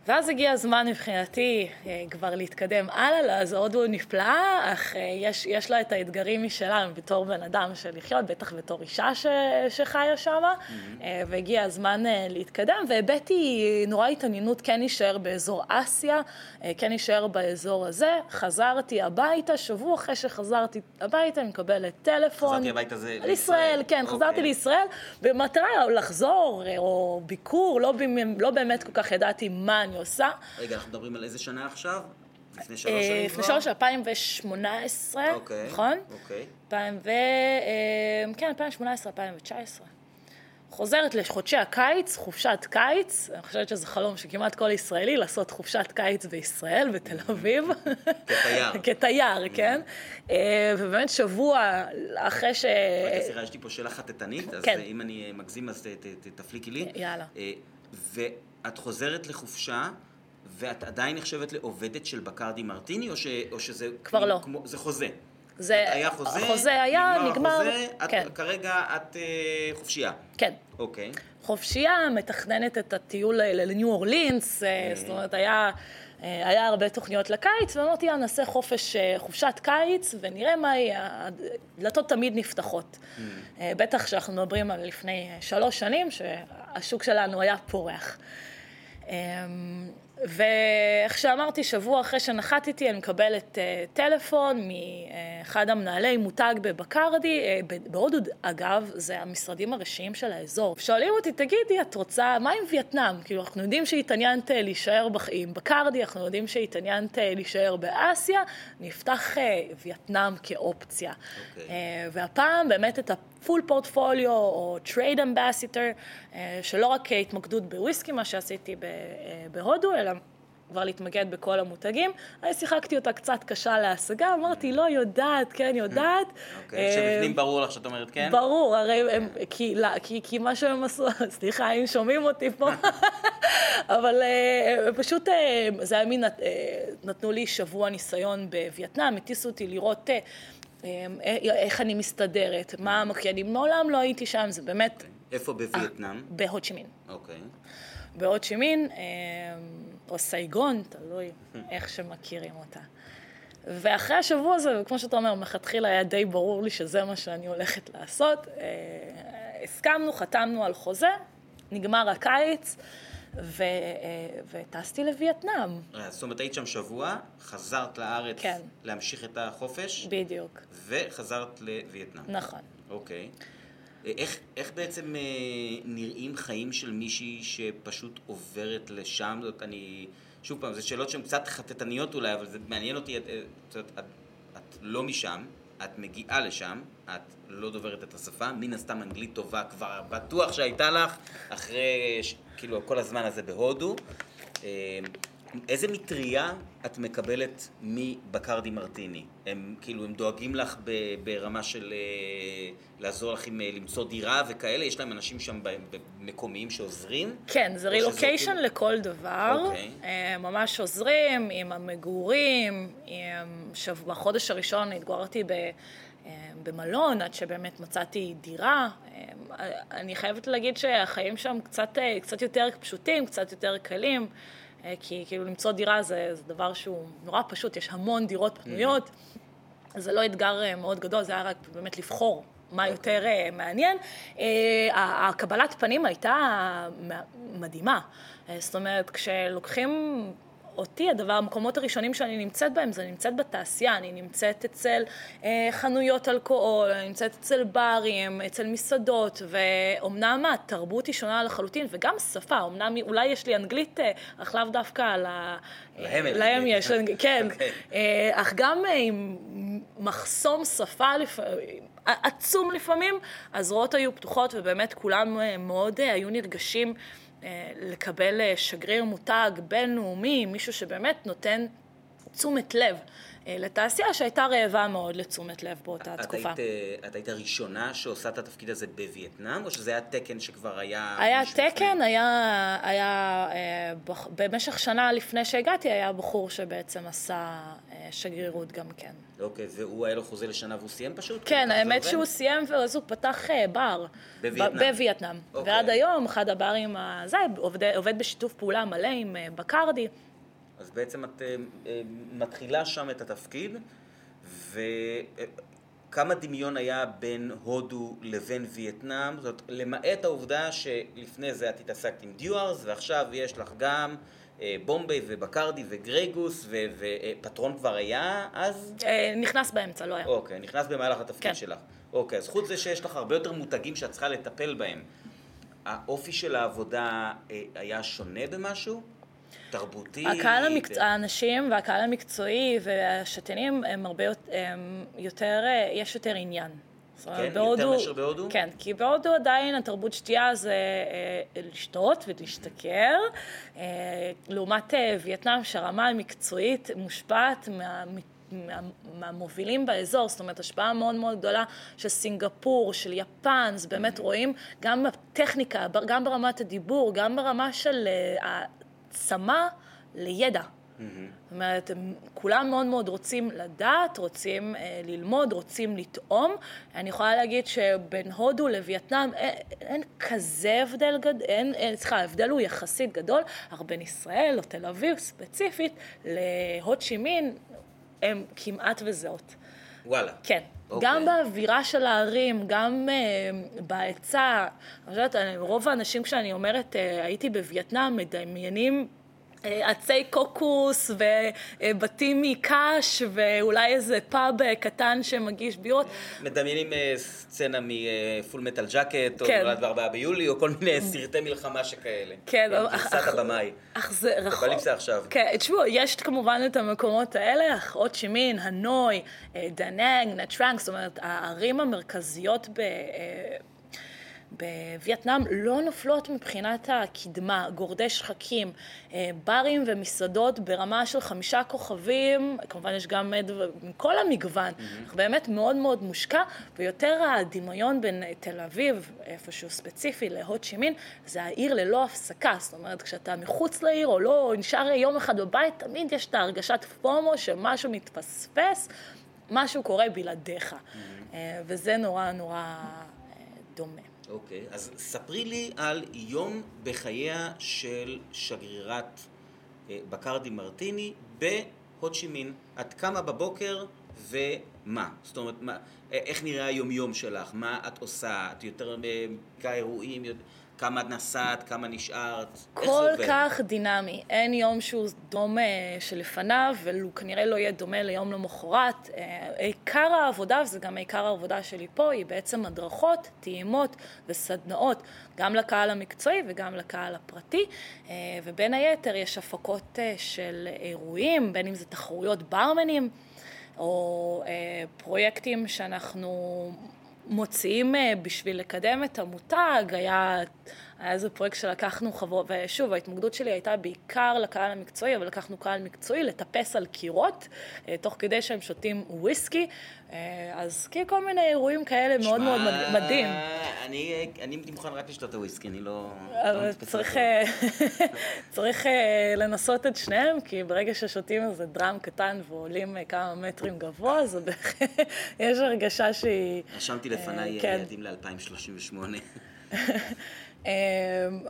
ואז הגיע הזמן מבחינתי אה, כבר להתקדם הלאה, אז הודו נפלאה, אך אה, יש, יש לה את האתגרים משלה בתור בן אדם של לחיות, בטח בתור אישה ש, שחיה שמה, אה, והגיע הזמן להתקדם, והבעתי נורא התעניינות כן להישאר באזור אסיה, כן להישאר באזור הזה. חזרתי הביתה, שבוע אחרי שחזרתי הביתה, אני מקבלת טלפון. חזרתי הביתה זה על ישראל, כן, אוקיי. חזרתי לישראל, במטרה לחזור, או ביקור, לא, לא באמת כל כך ידעתי מה אני עושה. רגע, אנחנו מדברים על איזה שנה עכשיו? לפני שלוש אה, שנים לפני כבר? שלוש, 2018, אוקיי. נכון? אוקיי. 2000 ו... אה, כן, 2018, 2019. חוזרת לחודשי הקיץ, חופשת קיץ, אני חושבת שזה חלום של כמעט כל ישראלי, לעשות חופשת קיץ בישראל, בתל אביב. כתייר. כתייר, כן. אה, ובאמת שבוע אחרי ש... רגע, סליחה, יש לי פה שאלה חטטנית, אז כן. אם אני מגזים אז תפליקי לי. יאללה. אה, ואת חוזרת לחופשה, ואת עדיין נחשבת לעובדת של בקרדי מרטיני, או, ש, או שזה... כבר לא. כמו, זה חוזה. זה- היה חוזה, החוזה היה, נגמר, החוזה, את, כן. כרגע את אה, חופשייה. כן. אוקיי. חופשייה, מתכננת את הטיול לניו אורלינס, אה, זאת אומרת, היה, אה, היה הרבה תוכניות לקיץ, ואמרתי, יאללה, נעשה חופש, אה, חופשת קיץ, ונראה מה יהיה, הדלתות תמיד נפתחות. אה, בטח כשאנחנו מדברים על לפני אה, שלוש שנים, שהשוק שלנו היה פורח. ואיך שאמרתי, שבוע אחרי שנחתתי, אני מקבלת uh, טלפון מאחד המנהלי מותג בבקרדי, ב- בהודו אגב, זה המשרדים הראשיים של האזור. שואלים אותי, תגידי, את רוצה, מה עם וייטנאם? כאילו, אנחנו יודעים שהתעניינת אה, להישאר עם בקרדי, אנחנו יודעים שהתעניינת אה, להישאר באסיה, נפתח uh, וייטנאם כאופציה. אוקיי. אה, והפעם באמת את ה full portfolio או trade ambassador, שלא רק התמקדות בוויסקי, מה שעשיתי אה, בהודו, אלא כבר להתמקד בכל המותגים. אני שיחקתי אותה קצת קשה להשגה, אמרתי, לא יודעת, כן יודעת. אוקיי. אה, שבפנים ברור לך שאת אומרת כן? ברור, הרי הם, כי, לא, כי, כי מה שהם עשו, סליחה אם שומעים אותי פה, אבל אה, פשוט, אה, זה היה מין, אה, נתנו לי שבוע ניסיון בווייטנאם, הטיסו אותי לראות אה, אה, איך אני מסתדרת, מה המקיינים, מעולם לא הייתי שם, זה באמת איפה בווייטנאם? בהוד שימין. אוקיי. בהוד שימין, אה, או סייגון, תלוי איך שמכירים אותה. ואחרי השבוע הזה, כמו שאתה אומר, מלכתחילה היה די ברור לי שזה מה שאני הולכת לעשות. אה, הסכמנו, חתמנו על חוזה, נגמר הקיץ, ו, אה, וטסתי לווייטנאם, אה, זאת אומרת, היית שם שבוע, חזרת לארץ כן. להמשיך את החופש, בדיוק. וחזרת לווייטנאם. נכון. אוקיי. אה, איך, איך בעצם אה, נראים חיים של מישהי שפשוט עוברת לשם? זאת, אני, שוב פעם, זה שאלות שהן קצת חטטניות אולי, אבל זה מעניין אותי, את, את, את, את, את לא משם, את מגיעה לשם, את לא דוברת את השפה, מן הסתם אנגלית טובה כבר בטוח שהייתה לך, אחרי כאילו כל הזמן הזה בהודו. איזה מטריה את מקבלת מבקרדי מרטיני? הם כאילו, הם דואגים לך ב- ברמה של אה, לעזור לך עם אה, למצוא דירה וכאלה? יש להם אנשים שם מקומיים שעוזרים? כן, זה רילוקיישן כאילו- לכל דבר. אוקיי. אה, ממש עוזרים עם המגורים. עם... שב... בחודש הראשון התגוררתי ב... במלון עד שבאמת מצאתי דירה. אני חייבת להגיד שהחיים שם קצת, קצת יותר פשוטים, קצת יותר קלים. אה, כי כאילו למצוא דירה זה, זה דבר שהוא נורא פשוט, יש המון דירות פנויות. זה לא אתגר אה, מאוד גדול, זה היה רק באמת לבחור מה יותר אה, מעניין. הקבלת פנים הייתה מדהימה. זאת אומרת, כשלוקחים אותי, הדבר, המקומות הראשונים שאני נמצאת בהם, זה נמצאת בתעשייה, אני נמצאת אצל אה, חנויות אלכוהול, אני נמצאת אצל ברים, אצל מסעדות, ואומנם התרבות היא שונה לחלוטין, וגם שפה, אמנם אולי יש לי אנגלית, אה, אך לאו דווקא על ה... להם להם. יש, כן. אוקיי. אה, אך גם אה, עם מחסום שפה לפ- עצום לפעמים, הזרועות היו פתוחות ובאמת כולם מאוד היו נרגשים לקבל אה, שגריר מותג בינלאומי, מישהו שבאמת נותן תשומת לב. אה, לתעשייה שהייתה רעבה מאוד לתשומת לב באותה את תקופה. היית, אה, את היית הראשונה שעושה את התפקיד הזה בווייטנאם, או שזה היה תקן שכבר היה... היה? תקן, היה, היה אה, בח- במשך שנה לפני שהגעתי, היה בחור שבעצם עשה אה, שגרירות גם כן. אוקיי, והוא היה לו חוזה לשנה והוא סיים פשוט? כן, האמת? שהוא סיים ואז הוא פתח אה, בר. בווייטנאם. בווייטנאם. אוקיי. ועד היום, אחד הברים הזה, עובד, עובד בשיתוף פעולה מלא עם אה, בקרדי. אז בעצם את אה, אה, מתחילה שם את התפקיד, וכמה דמיון היה בין הודו לבין וייטנאם? זאת למעט העובדה שלפני זה את התעסקת עם דיוארס, ועכשיו יש לך גם אה, בומביי ובקרדי וגרייגוס, ופטרון כבר היה אז? נכנס באמצע, לא היה. אוקיי, נכנס במהלך התפקיד כן. שלך. אוקיי, אז חוץ זה שיש לך הרבה יותר מותגים שאת צריכה לטפל בהם, האופי של העבודה היה שונה במשהו? תרבותי? הקהל המקצוע, ו- האנשים והקהל המקצועי והשתיינים הם הרבה יות- הם יותר, אה, יש יותר עניין. כן? יותר מאשר בהודו? כן, כי בהודו עדיין התרבות שתייה זה אה, לשתות ולהשתכר, אה, לעומת אה, וייטנאם שהרמה המקצועית מושפעת מה... מה, מהמובילים באזור, זאת אומרת, השפעה מאוד מאוד גדולה של סינגפור, של יפן, אז באמת רואים גם בטכניקה, גם ברמת הדיבור, גם ברמה של אה, העצמה לידע. זאת אומרת, הם כולם מאוד מאוד רוצים לדעת, רוצים אה, ללמוד, רוצים לטעום. אני יכולה להגיד שבין הודו לווייטנאם אין, אין כזה הבדל גדול, אין, אין, סליחה, ההבדל הוא יחסית גדול, אך בין ישראל או תל אביב ספציפית להוד שימין הם כמעט וזהות. וואלה. כן. אוקיי. גם באווירה של הערים, גם uh, בהיצע. אני אני- רוב האנשים כשאני אומרת uh, הייתי בווייטנאם מדמיינים אה, עצי קוקוס ובתים מקש ואולי איזה פאב אה, קטן שמגיש בירות. מדמיינים אה, סצנה מפול מטל ג'קט, או כן. נולד בארבעה ביולי, או כל מיני סרטי מלחמה שכאלה. כן, אבל- גרסת אך- הבמאי. אך זה רחוק. אפוקליפסה עכשיו. כן, תשמעו, יש כמובן את המקומות האלה, הו צ'י מין, הנוי, אה, דנאנג, נה טראנג, זאת אומרת, הערים המרכזיות ב... בווייטנאם לא נופלות מבחינת הקדמה, גורדי שחקים, אה, ברים ומסעדות ברמה של חמישה כוכבים, כמובן יש גם אה, מכל המגוון, אך באמת מאוד מאוד מושקע, ויותר הדמיון בין אה, תל אביב, איפשהו ספציפי, להו צ'י מין, זה העיר ללא הפסקה, זאת אומרת, כשאתה מחוץ לעיר או לא, או נשאר יום אחד בבית, תמיד יש את ההרגשת פומו שמשהו מתפספס, משהו קורה בלעדיך, אה, וזה נורא נורא דומה. אוקיי, אז ספרי לי על יום בחייה של שגרירת אה, בקרדי מרטיני בהוד שימין. את קמה בבוקר ומה? זאת אומרת, מה, אה, איך נראה היומיום שלך? מה את עושה? את יותר בבדיקה אירועים? יותר- כמה את נסעת? כמה נשארת? איך זה כל עובד? כך דינמי. אין יום שהוא דומה שלפניו, והוא כנראה לא יהיה דומה ליום למחרת. אה, עיקר העבודה, וזה גם עיקר העבודה שלי פה, היא בעצם הדרכות, טעימות וסדנאות, גם לקהל המקצועי וגם לקהל הפרטי. אה, ובין היתר יש הפקות אה, של אירועים, בין אם זה תחרויות ברמנים, או אה, פרויקטים שאנחנו מוציאים אה, בשביל לקדם את המותג, היה, היה איזה פרויקט שלקחנו חברות, ושוב, ההתמקדות שלי הייתה בעיקר לקהל המקצועי, אבל לקחנו קהל מקצועי לטפס על קירות, אה, תוך כדי שהם שותים וויסקי, אה, אז כאילו כל מיני אירועים כאלה מאוד מאוד מד- מדהים. אני, אני הייתי מוכן רק לשתות את הוויסקי, אני לא... לא אבל מתפס צריך, אה, צריך לנסות את שניהם, כי ברגע ששותים איזה דראם קטן ועולים כמה מטרים גבוה, בהחלט, יש הרגשה שהיא... רשמתי לפניי. כן. יעדים ל-2038. אה,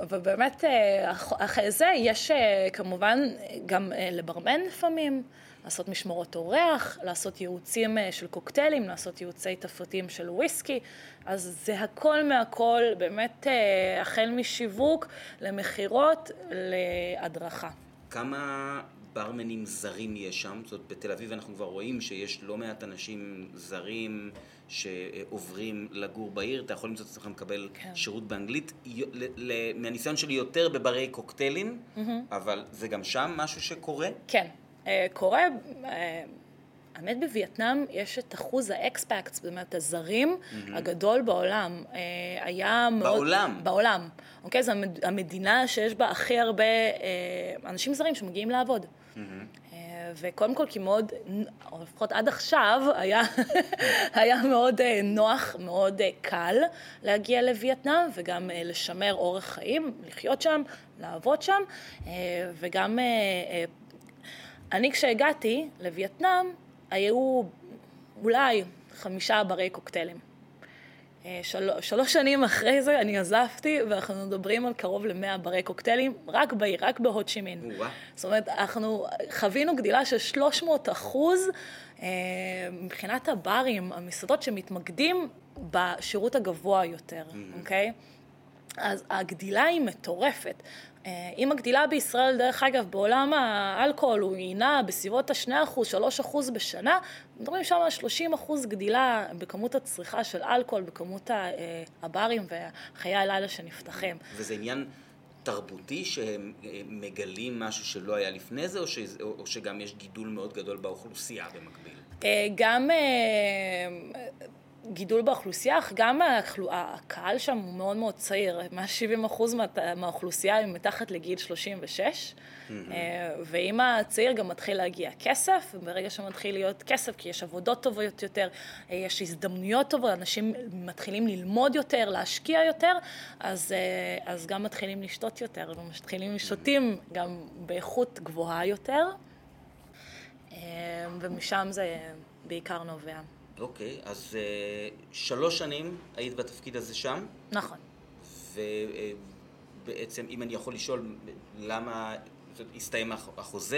אבל באמת, אה, אח- אחרי זה יש אה, כמובן גם אה, לברמן לפעמים, לעשות משמרות אורח, לעשות ייעוצים אה, של קוקטיילים, לעשות ייעוצי תפריטים של וויסקי, אז זה הכל מהכל, באמת, אה, החל משיווק למכירות להדרכה. כמה ברמנים זרים יש שם? זאת אומרת, בתל אביב אנחנו כבר רואים שיש לא מעט אנשים זרים שעוברים לגור בעיר. אתה יכול למצוא את עצמך מקבל כן. שירות באנגלית. מהניסיון שלי יותר בברי קוקטיילים, אבל זה גם שם משהו שקורה? כן, אה, קורה, אה, האמת בווייטנאם יש את אחוז האקספקטס, זאת אומרת הזרים הגדול בעולם. אה, היה מאוד... בעולם? בעולם. אוקיי? זו המד- המדינה שיש בה הכי הרבה אנשים זרים שמגיעים לעבוד. אה, וקודם כל כי מאוד, או לפחות עד עכשיו, היה, היה מאוד נוח, מאוד קל להגיע לווייטנאם וגם לשמר אורח חיים, לחיות שם, לעבוד שם, וגם אני כשהגעתי לווייטנאם, היו אולי חמישה ברי קוקטיילים. אה, של... שלוש שנים אחרי זה אני עזבתי, ואנחנו מדברים על קרוב למאה ברי קוקטיילים, רק בעיר, רק בהוד שימין. זאת אומרת, אנחנו חווינו גדילה של 300 אחוז אה, מבחינת הברים, המסעדות שמתמקדים בשירות הגבוה יותר, אוקיי? Mm-hmm. Okay? אז הגדילה היא מטורפת. אה, אם הגדילה בישראל, דרך אגב, בעולם האלכוהול הוא נע בסביבות ה-2%, 3% בשנה, מדברים שם על 30% גדילה בכמות הצריכה של אלכוהול, בכמות אה, הברים וחיי הלילה שנפתחים. וזה עניין תרבותי שהם אה, מגלים משהו שלא היה לפני זה, או, ש... או שגם יש גידול מאוד גדול באוכלוסייה במקביל? גם גידול באוכלוסייה, אך גם הקהל שם הוא מאוד מאוד צעיר, 170 אחוז מהאוכלוסייה היא מתחת לגיל 36, mm-hmm. ועם הצעיר גם מתחיל להגיע כסף, וברגע שמתחיל להיות כסף, כי יש עבודות טובות יותר, אה, יש הזדמנויות טובות, אנשים מתחילים ללמוד יותר, להשקיע יותר, אז, אה, אז גם מתחילים לשתות יותר, ומתחילים לשתים גם באיכות גבוהה יותר, ומשם זה בעיקר נובע. אוקיי, אז uh, שלוש שנים היית בתפקיד הזה שם. נכון. ובעצם, אם אני יכול לשאול, למה הסתיים החוזה,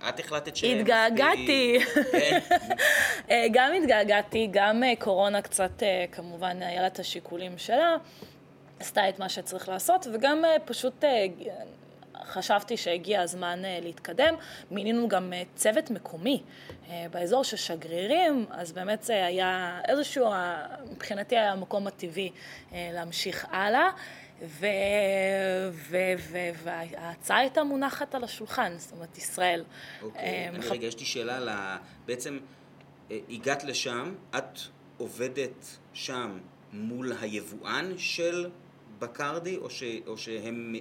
אה, את החלטת ש... התגעגעתי. כן. אה, גם התגעגעתי, גם קורונה קצת, כמובן, היה לה את השיקולים שלה. עשתה את מה שצריך לעשות, וגם פשוט חשבתי שהגיע הזמן אה, להתקדם. מינינו גם אה, צוות מקומי אה, באזור של שגרירים, אז באמת זה היה איזשהו, מבחינתי היה המקום הטבעי להמשיך הלאה. וההצעה הייתה מונחת על השולחן, זאת אומרת, ישראל. אוקיי, אני רגע, יש לי שאלה על ה... בעצם הגעת לשם, את עובדת שם מול היבואן של בקרדי, או, ש... או שהם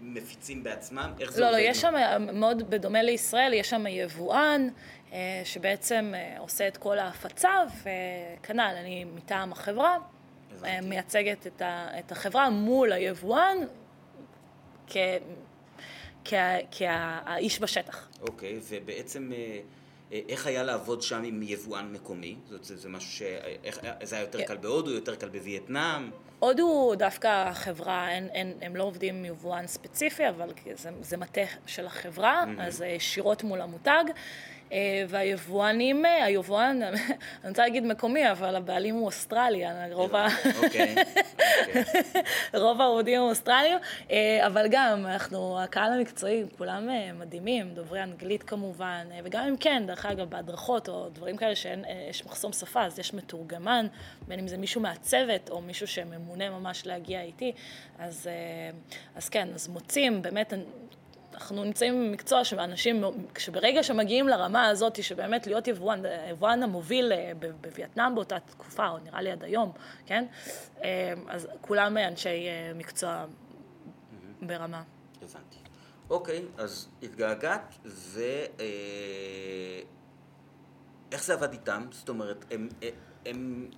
מפיצים בעצמם? איך זה לא, לא, יש שם, מאוד בדומה לישראל, יש שם יבואן אה, שבעצם אה, עושה את כל ההפצה, וכנ"ל, אני מטעם החברה, הבנתי. מייצגת את, ה, את החברה מול היבואן כ... כהאיש בשטח. אוקיי, ובעצם אה, איך היה לעבוד שם עם יבואן מקומי? זאת, זה, זה משהו ש... איך, זה היה יותר קל בהודו, יותר קל בווייטנאם? הודו דווקא החברה, אין, אין, הם לא עובדים עם יבואן ספציפי, אבל זה, זה מטה של החברה, mm-hmm. אז ישירות מול המותג. אה, והיבואנים, אה, היבואן, אני רוצה להגיד מקומי, אבל הבעלים הוא אוסטרליה, רוב, ה... אוקיי, אוקיי. רוב העובדים הם אוסטרליים, אה, אבל גם, אנחנו, הקהל המקצועי, כולם מדהימים, דוברי אנגלית כמובן, וגם אם כן, דרך אגב, בהדרכות או דברים כאלה שיש מחסום שפה, אז יש מתורגמן, בין אם זה מישהו מהצוות או מישהו שממונה ממש להגיע איתי, אז, אז כן, אז מוצאים, באמת, אנחנו נמצאים במקצוע שאנשים, שברגע שמגיעים לרמה הזאת, שבאמת להיות יבואן, היבואן המוביל אה, בווייטנאם באותה תקופה, או נראה לי עד היום, כן? אה, אז כולם אנשי אה, מקצוע ברמה. הבנתי. אוקיי, אז התגעגעת, ו... איך זה עבד איתם? זאת אומרת, הם, הם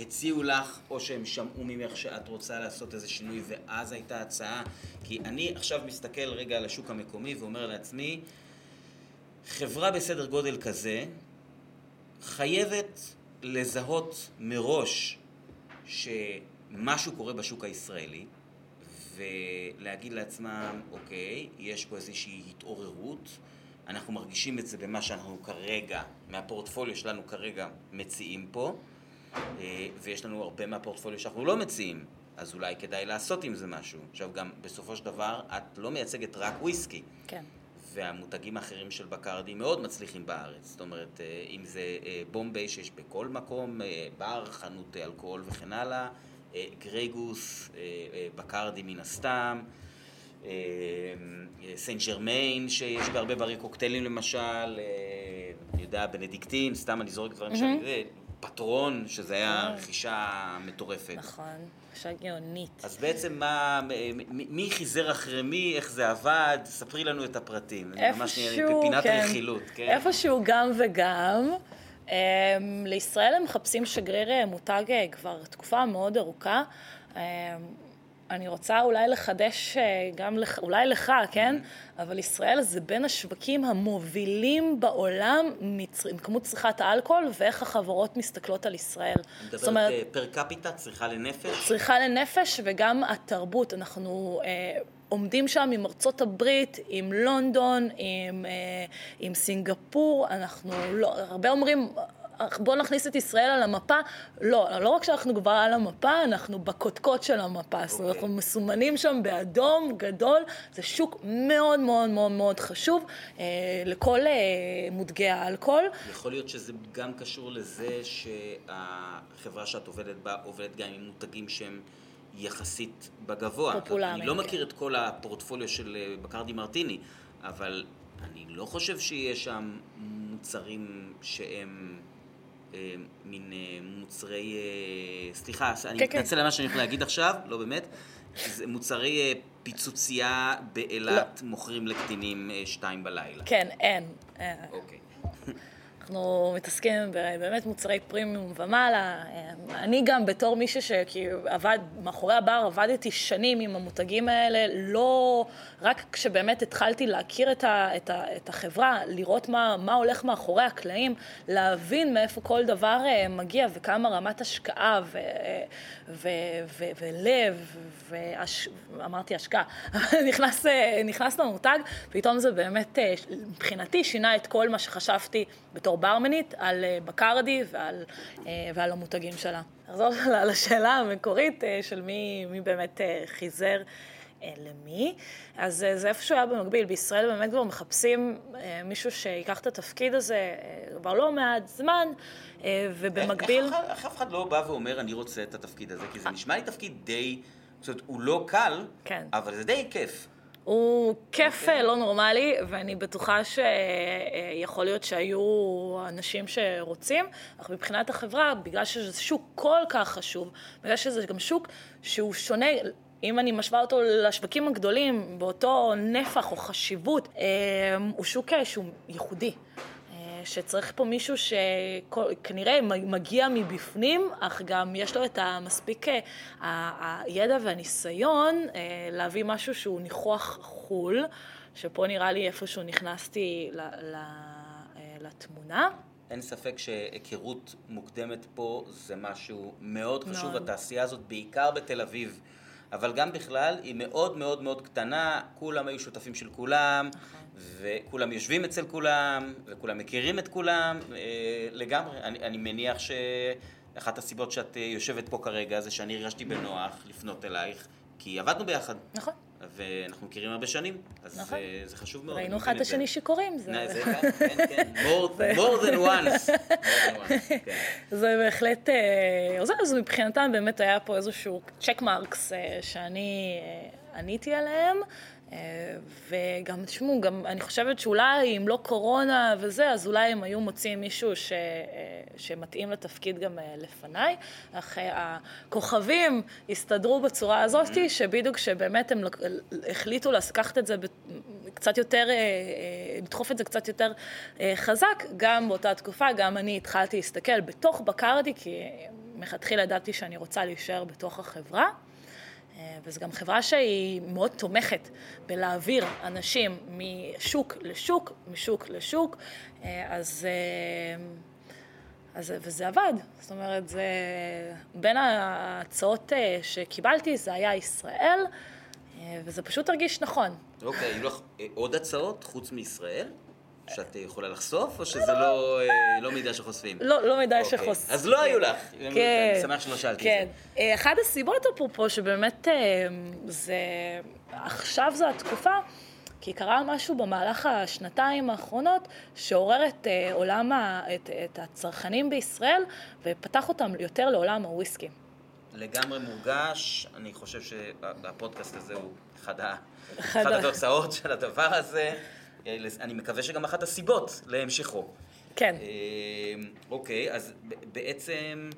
הציעו לך, או שהם שמעו ממך שאת רוצה לעשות איזה שינוי ואז הייתה הצעה? כי אני עכשיו מסתכל רגע על השוק המקומי ואומר לעצמי, חברה בסדר גודל כזה חייבת לזהות מראש שמשהו קורה בשוק הישראלי ולהגיד לעצמם, אוקיי, יש פה איזושהי התעוררות, אנחנו מרגישים את זה במה שאנחנו כרגע, מהפורטפוליו שלנו כרגע מציעים פה ויש לנו הרבה מהפורטפוליו שאנחנו לא מציעים, אז אולי כדאי לעשות עם זה משהו. עכשיו גם, בסופו של דבר, את לא מייצגת רק וויסקי. כן. והמותגים האחרים של בקרדי מאוד מצליחים בארץ. זאת אומרת, אה, אם זה אה, בומביי שיש בכל מקום, בר, חנות אלכוהול וכן הלאה, גרייגוס, בקרדי מן הסתם, סן ג'רמיין שיש בהרבה ברי קוקטיילים למשל, אני יודע, בנדיקטין, סתם אני זורק דברים. שאני... פטרון, שזה היה רכישה מטורפת. נכון, רכישה גאונית. אז בעצם מה, מי חיזר אחרי מי, איך זה עבד? ספרי לנו את הפרטים. זה ממש נראה לי איפשהו, פינת כן. רכילות, כן? איפשהו גם וגם. Um, לישראל הם מחפשים שגריר אה, מותג אה, כבר תקופה מאוד ארוכה. אני רוצה אולי לחדש אה, גם לך, אולי לך, כן? Mm-hmm. אבל ישראל זה בין השווקים המובילים בעולם מצ... עם כמות צריכת האלכוהול ואיך החברות מסתכלות על ישראל. את מדברת אה, פר קפיטה, צריכה לנפש? צריכה לנפש וגם התרבות. אנחנו אה, עומדים שם עם ארצות הברית, עם לונדון, עם, אה, עם סינגפור. אנחנו לא, הרבה אומרים, בואו נכניס את ישראל על המפה. לא, לא רק שאנחנו כבר על המפה, אנחנו בקודקוד של המפה. זאת אומרת, אנחנו מסומנים שם באדום גדול. זה שוק מאוד מאוד מאוד מאוד חשוב אה, לכל אה, מותגי האלכוהול. יכול להיות שזה גם קשור לזה שהחברה שאת עובדת בה עובדת גם עם מותגים שהם יחסית בגבוה. פופולריים, אני לא כן. מכיר את כל הפורטפוליו של אה, בקרדי מרטיני, אבל אני לא חושב שיש שם מוצרים שהם מין אה, מוצרי... אה, סליחה, אני כן, כן. מתנצל על מה שאני הולך להגיד עכשיו, לא באמת. זה מוצרי אה, פיצוצייה באילת מוכרים לקטינים אה, שתיים בלילה. כן, אין. אה, אוקיי. אנחנו מתעסקים באמת מוצרי פרימיום ומעלה. אני גם בתור מישהו שעבד מאחורי הבר, עבדתי שנים עם המותגים האלה, לא... רק כשבאמת התחלתי להכיר את, ה, את, ה, את החברה, לראות מה, מה הולך מאחורי הקלעים, להבין מאיפה כל דבר אה, מגיע וכמה רמת השקעה ו, ו, ו, ולב, והש... אמרתי השקעה, נכנס, אה, נכנס למותג, פתאום זה באמת, אה, מבחינתי, שינה את כל מה שחשבתי בתור ברמנית על אה, בקרדי ועל, אה, ועל המותגים שלה. נחזור לשאלה המקורית אה, של מי, מי באמת חיזר. למי. אז זה איפשהו היה במקביל. בישראל באמת כבר מחפשים מישהו שיקח את התפקיד הזה כבר לא מעט זמן, ובמקביל... איך, איך, איך אף אחד לא בא ואומר, אני רוצה את התפקיד הזה? כי זה נשמע לי תפקיד די... זאת אומרת, הוא לא קל, כן. אבל זה די כיף. הוא כיף okay. לא נורמלי, ואני בטוחה שיכול להיות שהיו אנשים שרוצים, אך מבחינת החברה, בגלל שזה שוק כל כך חשוב, בגלל שזה גם שוק שהוא שונה, אם אני משווה אותו לשווקים הגדולים, באותו נפח או חשיבות, אה, הוא שוק אה, שהוא ייחודי. שצריך פה מישהו שכנראה מגיע מבפנים, אך גם יש לו את המספיק אה, הידע והניסיון אה, להביא משהו שהוא ניחוח חו"ל, שפה נראה לי איפשהו נכנסתי אה, לתמונה. אין ספק שהיכרות מוקדמת פה זה משהו מאוד חשוב. מאוד. התעשייה הזאת, בעיקר בתל אביב, אבל גם בכלל, היא מאוד מאוד מאוד קטנה, כולם היו שותפים של כולם, וכולם יושבים אצל כולם, וכולם מכירים את כולם, אה, לגמרי. אני, אני מניח שאחת הסיבות שאת אה, יושבת פה כרגע זה שאני הרגשתי בנוח לפנות אלייך, כי עבדנו ביחד. נכון. ואנחנו מכירים הרבה שנים, אז נכון. אה, זה חשוב מאוד. ראינו אחד את. השני שיכורים. זה- כן, כן. More, than once. זה בהחלט אה, עוזר, אז מבחינתם באמת היה פה איזשהו צ'ק מרקס אה, שאני עניתי עליהם. אה, וגם, תשמעו, גם אני חושבת שאולי אם לא קורונה וזה, אז אולי הם היו מוצאים מישהו ש, אה, שמתאים לתפקיד גם אה, לפניי. אך הכוכבים הסתדרו בצורה הזאת, שבדיוק שבאמת הם החליטו לקחת את זה קצת יותר, לדחוף את זה קצת יותר חזק, גם באותה תקופה, גם אני התחלתי להסתכל בתוך בקרדי, כי מלכתחילה ידעתי שאני רוצה להישאר בתוך החברה. אה, וזו גם חברה שהיא מאוד תומכת בלהעביר אנשים משוק לשוק, משוק לשוק, אה, אז, אה, אז וזה עבד. זאת אומרת, זה, בין ההצעות שקיבלתי זה היה ישראל, וזה פשוט הרגיש נכון. אוקיי, היו לך עוד הצעות חוץ מישראל? שאת יכולה לחשוף, או שזה לא, אה, לא מידע שחושפים? לא, לא מדי אוקיי. שחוס. אז לא היו לך. כן. אני שמח שלא שאלתי כן. את זה. אה, אחת הסיבות אפרופו שבאמת אה, זה... עכשיו זו התקופה, כי קרה משהו במהלך השנתיים האחרונות שעורר את אה, עולם, ה, את, את הצרכנים בישראל ופתח אותם יותר לעולם הוויסקי. לגמרי מורגש, אני חושב שהפודקאסט הזה הוא אחד. אחד התוצאות של הדבר הזה. אה, אני מקווה שגם אחת הסיבות להמשכו. כן. אוקיי, אז בעצם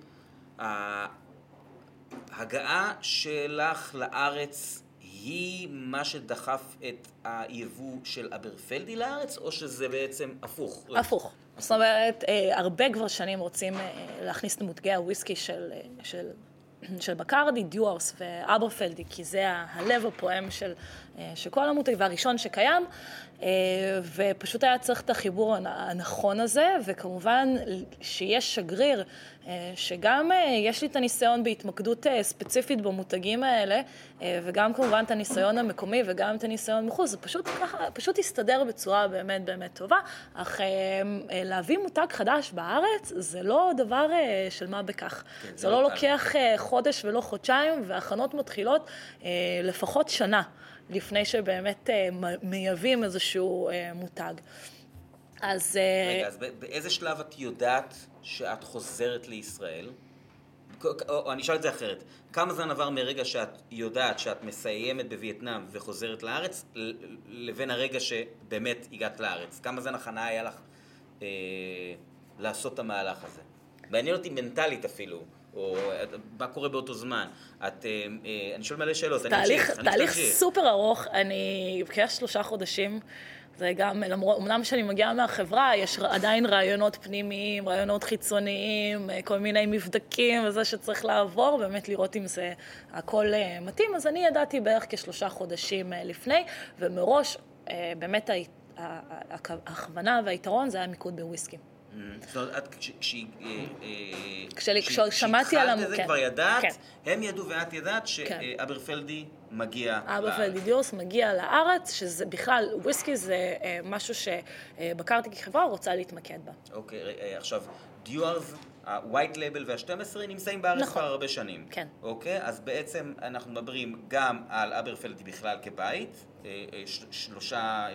ההגעה שלך לארץ היא מה שדחף את היבוא של אברפלדי לארץ, או שזה בעצם הפוך? הפוך. זאת אומרת, אה, הרבה כבר שנים רוצים אה, להכניס את מותגי הוויסקי של, אה, של, של בקרדי, דיוארס ואברפלדי, כי זה הלב הפועם של, של כל המותג והראשון שקיים, ופשוט היה צריך את החיבור הנכון הזה, וכמובן שיש שגריר אה, שגם אה, יש לי את הניסיון בהתמקדות אה, ספציפית במותגים האלה, וגם כמובן את הניסיון המקומי וגם את הניסיון מחוץ, זה פשוט ככה, פשוט הסתדר בצורה באמת באמת טובה, אך להביא מותג חדש בארץ זה לא דבר של מה בכך. כן, זה, זה לא, לא לוקח חודש ולא חודשיים, והכנות מתחילות לפחות שנה לפני שבאמת מייבאים איזשהו מותג. אז... רגע, אז באיזה שלב את יודעת שאת חוזרת לישראל? או אני אשאל את זה אחרת, כמה זמן עבר מרגע שאת יודעת שאת מסיימת בווייטנאם וחוזרת לארץ, לבין הרגע שבאמת הגעת לארץ? כמה זמן הכנה היה לך אה, לעשות את המהלך הזה? מעניין אותי מנטלית אפילו, או מה קורה באותו זמן. את, אה, אה, אני שואל מלא שאלות, תהליך, אני תהליך סופר ארוך, אני כערך שלושה חודשים. זה גם, אמנם כשאני מגיעה מהחברה, יש עדיין רעיונות פנימיים, רעיונות חיצוניים, כל מיני מבדקים וזה שצריך לעבור, באמת לראות אם זה הכל אה, מתאים. אז אני ידעתי בערך כשלושה חודשים אה, לפני, ומראש, אה, באמת ההכוונה והיתרון זה היה מיקוד בוויסקי. Mm-hmm. זאת אומרת, את כששמעתי על המוקד. זה כבר ידעת, כן. הם ידעו ואת ידעת כן. שאברפלדי מגיע לארץ. אברפלדי דיורס מגיע לארץ, שזה בכלל, וויסקי זה אה, משהו שבקרתי כחברה רוצה להתמקד בה. אוקיי, אה, עכשיו, דיורס, ה-white label וה-12 נמצאים בארץ נכון. כבר הרבה שנים. כן. אוקיי, אז בעצם אנחנו מדברים גם על אברפלדי בכלל כבית, אה, שלושה...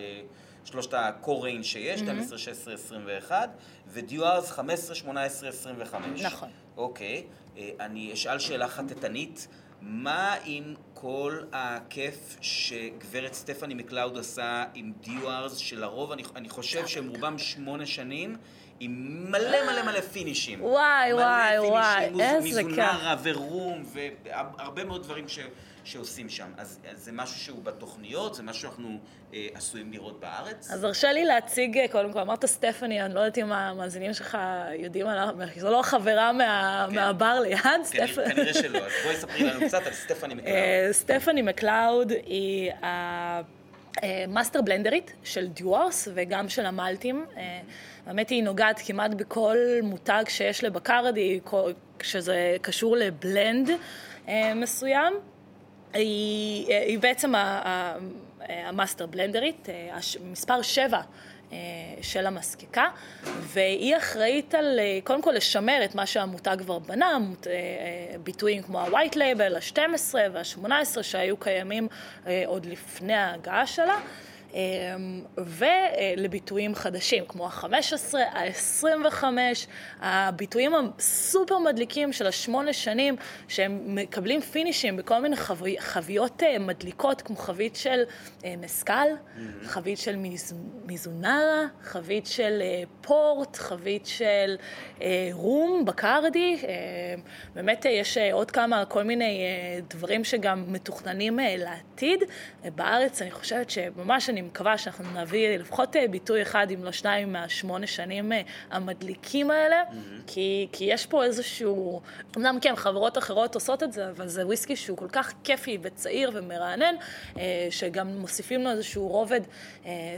שלושת ה-core range שיש, mm-hmm. 12, 16, 21, ודיוארס 15, 18, 25. נכון. אוקיי, אה, אני אשאל שאלה חטטנית. מה עם כל הכיף שגברת סטפני מקלאוד עושה עם דיוארס, שלרוב אני, אני חושב שהם רובם שמונה שנים, עם מלא מלא מלא פינישים. וואי, וואי, וואי, איזה כיף. מזונרה ורום, והרבה מאוד דברים ש... שעושים שם. אז, אז זה משהו שהוא בתוכניות, זה משהו שאנחנו אה, עשויים לראות בארץ. אז הרשה לי להציג, אה, קודם כל, אמרת סטפני, אני לא יודעת אם המאזינים שלך יודעים עליו, זו לא החברה מה, כן. מהבר ליד, כנראה, סטפ... כנראה שלא, אז בואי ספרי לנו קצת על סטפני מקלאוד. אה, סטפני מקלאוד היא ה master בלנדרית של דיוורס וגם של המלטים. האמת היא, היא נוגעת כמעט בכל מותג שיש לבקרדי, כשזה קשור לבלנד מסוים. היא, היא בעצם המאסטר בלנדרית, אה, מספר שבע אה, של המסקיקה, והיא אחראית על, אה, קודם כל לשמר את מה שהמותג כבר בנה, ביטויים כמו ה-white label, ה-12 וה-18 שהיו קיימים עוד לפני ההגעה שלה. אמ, ולביטויים חדשים, כמו ה-15, ה-25, הביטויים הסופר מדליקים של השמונה שנים, שהם מקבלים פינישים בכל מיני חווי, חביות אה, מדליקות, כמו חבית של אה, מסקל, mm-hmm. חבית של מיז, מיזונרה, חבית של אה, פורט, חבית של רום, בקרדי. באמת יש עוד כמה, כל מיני דברים שגם מתוכננים לעתיד. בארץ אני חושבת שממש אני מקווה שאנחנו נביא לפחות אה, ביטוי אחד, אם לא שניים, מהשמונה שנים אה, המדליקים האלה, mm-hmm. כי, כי יש פה איזשהו, אמנם כן, חברות אחרות עושות את זה, אבל זה וויסקי שהוא כל כך כיפי וצעיר ומרענן, אה, שגם מוסיפים לו איזשהו רובד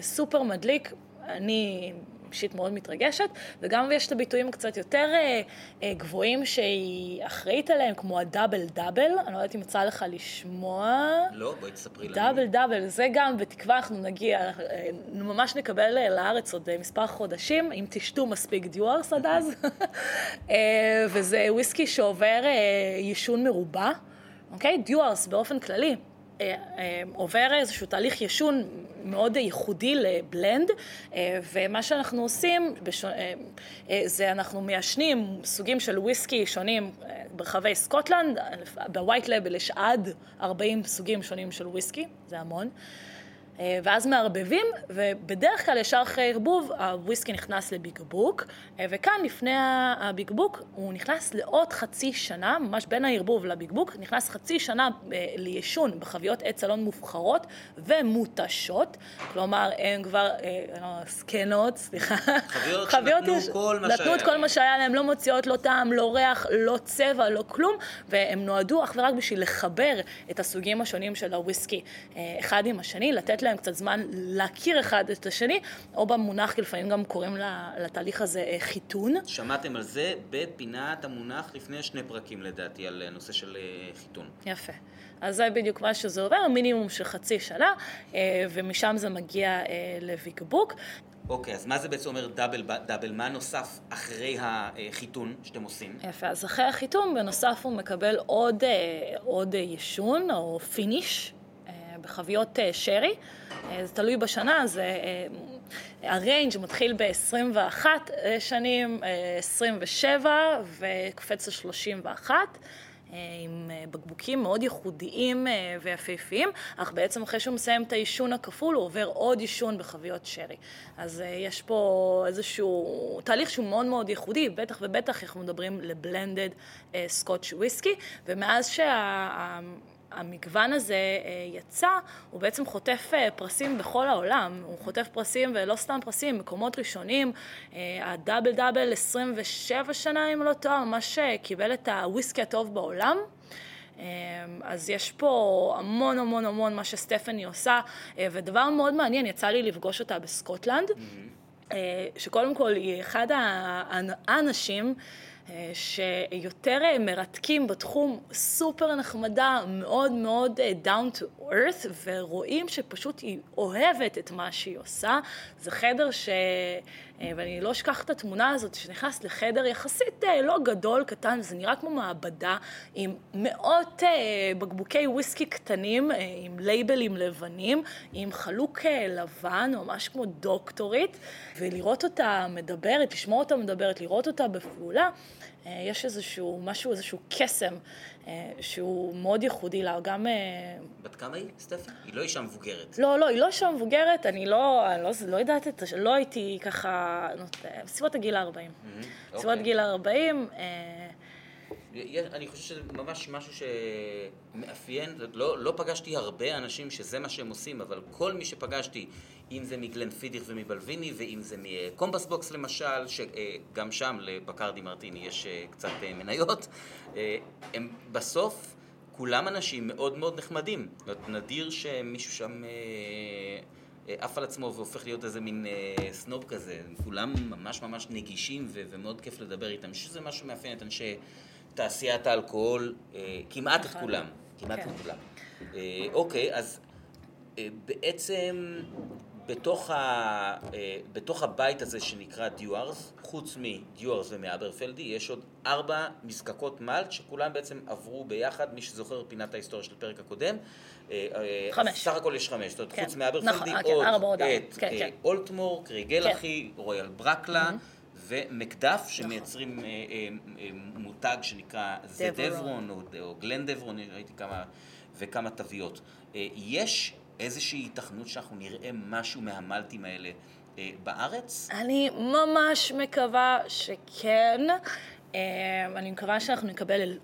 סופר מדליק. אני אישית מאוד מתרגשת, וגם יש את הביטויים קצת יותר אה, אה, גבוהים שהיא אחראית עליהם, כמו הדאבל דאבל, אני לא יודעת אם יצא לך לשמוע. לא, בואי תספרי לנו. דאבל דאבל, זה גם, בתקווה אנחנו נגיע, אה, ממש נקבל אה, לארץ עוד אה, מספר חודשים, אם תשתו מספיק דיוארס עד אז. אה, וזה וויסקי שעובר אה, יישון מרובע, אוקיי? דיוארס באופן כללי. אה, אה, עובר איזשהו תהליך ישון מאוד ייחודי ל blend, אה, ומה שאנחנו עושים זה אנחנו מיישנים סוגים של וויסקי שונים ברחבי סקוטלנד, ב White Label יש עד 40 סוגים שונים של וויסקי, זה המון. אה, ואז מערבבים, ובדרך כלל ישר אחרי ערבוב הוויסקי נכנס לבקבוק, אה, וכאן לפני הביג בוק הוא נכנס לעוד חצי שנה, ממש בין הערבוב לביג בוק, נכנס חצי שנה לעישון בחביות עץ אלון מובחרות ומותשות, כלומר הן כבר זקנות, סליחה, חביות שנתנו יש... כל מה שהיה נתנו את כל מה שהיה להם, לא מוציאות לא טעם, לא ריח, לא צבע, לא כלום, והם נועדו אך ורק בשביל לחבר את הסוגים השונים של הוויסקי אחד עם השני, לתת להם קצת זמן להכיר אחד את השני, או במונח, כי לפעמים גם קוראים לתהליך הזה אה, חיתון. שמעתם על זה בפינת המונח לפני שני פרקים לדעתי, על נושא של אה, חיתון. יפה. אז זה בדיוק מה שזה עובר, מינימום של חצי שנה, אה, ומשם זה מגיע לבקבוק. אוקיי, אז מה זה בעצם אומר double, double? מה נוסף אחרי החיתון שאתם עושים? יפה, אז אחרי החיתון, בנוסף הוא מקבל עוד, עוד ישון או finish בחביות שרי. אה, זה תלוי בשנה, זה... אה, הריינג' מתחיל ב-21 אה, שנים, 27 וקופץ ל-31. עם בקבוקים מאוד ייחודיים ויפהפיים, אך בעצם אחרי שהוא מסיים את העישון הכפול, הוא עובר עוד עישון בחביות שרי. אז יש פה איזשהו תהליך שהוא מאוד מאוד ייחודי, בטח ובטח אנחנו מדברים לבלנדד סקוטש וויסקי, ומאז שה... המגוון הזה אה, יצא, הוא בעצם חוטף אה, פרסים בכל העולם. הוא חוטף פרסים, ולא סתם פרסים, מקומות ראשונים. אה, הדאבל דאבל 27 שנה, אם לא טועה, ממש קיבל את הוויסקי הטוב בעולם. אז יש פה המון המון המון מה שסטפני עושה, ודבר מאוד מעניין, יצא לי לפגוש אותה בסקוטלנד, mm-hmm. שקודם כל היא אחד האנשים שיותר אה, מרתקים בתחום, סופר נחמדה, מאוד מאוד אה, down to earth, ורואים שפשוט היא אוהבת את מה שהיא עושה. זה חדר ש... אה, ואני לא אשכח את התמונה הזאת, שנכנס לחדר יחסית לא גדול, קטן, זה נראה כמו מעבדה, עם מאות בקבוקי וויסקי קטנים, עם לייבלים לבנים, עם חלוק לבן, ממש כמו דוקטורית, ולראות אותה מדברת, לשמוע אותה מדברת, לראות אותה בפעולה. אה, יש איזשהו משהו, איזשהו קסם אה, שהוא מאוד ייחודי לה, גם... אה, בת כמה היא, סטפי? היא לא אישה מבוגרת. לא, לא, היא לא אישה מבוגרת, אני לא, אני לא, לא יודעת את זה, לא הייתי ככה, בסביבות הגיל ה-40. Mm-hmm, בסביבות okay. אוקיי. גיל ה-40. אני חושב שזה ממש משהו שמאפיין, לא, לא פגשתי הרבה אנשים שזה מה שהם עושים, אבל כל מי שפגשתי, אם זה מ Glenfiddich ומ Balvenie, ואם זה מ Compass Box למשל, שגם שם ל Bacardi Martini יש אה, קצת אה, מניות, אה, הם בסוף כולם אנשים מאוד מאוד נחמדים. זאת אומרת, נדיר שמישהו שם... עף על עצמו והופך להיות איזה מין אה, סנוב כזה. כולם ממש ממש נגישים ומאוד כיף לדבר איתם. שזה משהו שמאפיין את אנשי תעשיית האלכוהול, אה, כמעט את כולם, כמעט כן. את כולם. אה, אוקיי, אז אה, בעצם בתוך, ה, אה, בתוך הבית הזה שנקרא דיוארס, חוץ מדיוארס ומאברפלדי, יש עוד ארבע מזקקות מלט שכולם בעצם עברו ביחד, מי שזוכר פינת ההיסטוריה של הפרק הקודם. אה, אה, חמש. סך הכל יש חמש, זאת אומרת, כן. חוץ מאברפלדי, נכון, עוד כן, את כן, כן. אולטמור, קריגל כן. אחי, רויאל ברקלה. Mm-hmm. ומקדף נכון. שמייצרים אה, מותג שנקרא זדברון או, או גלנדברון, ראיתי כמה וכמה תוויות. יש איזושהי התכנות שאנחנו נראה משהו מהמלטים האלה אה, בארץ? אני ממש מקווה שכן. אה, אני מקווה שאנחנו נקבל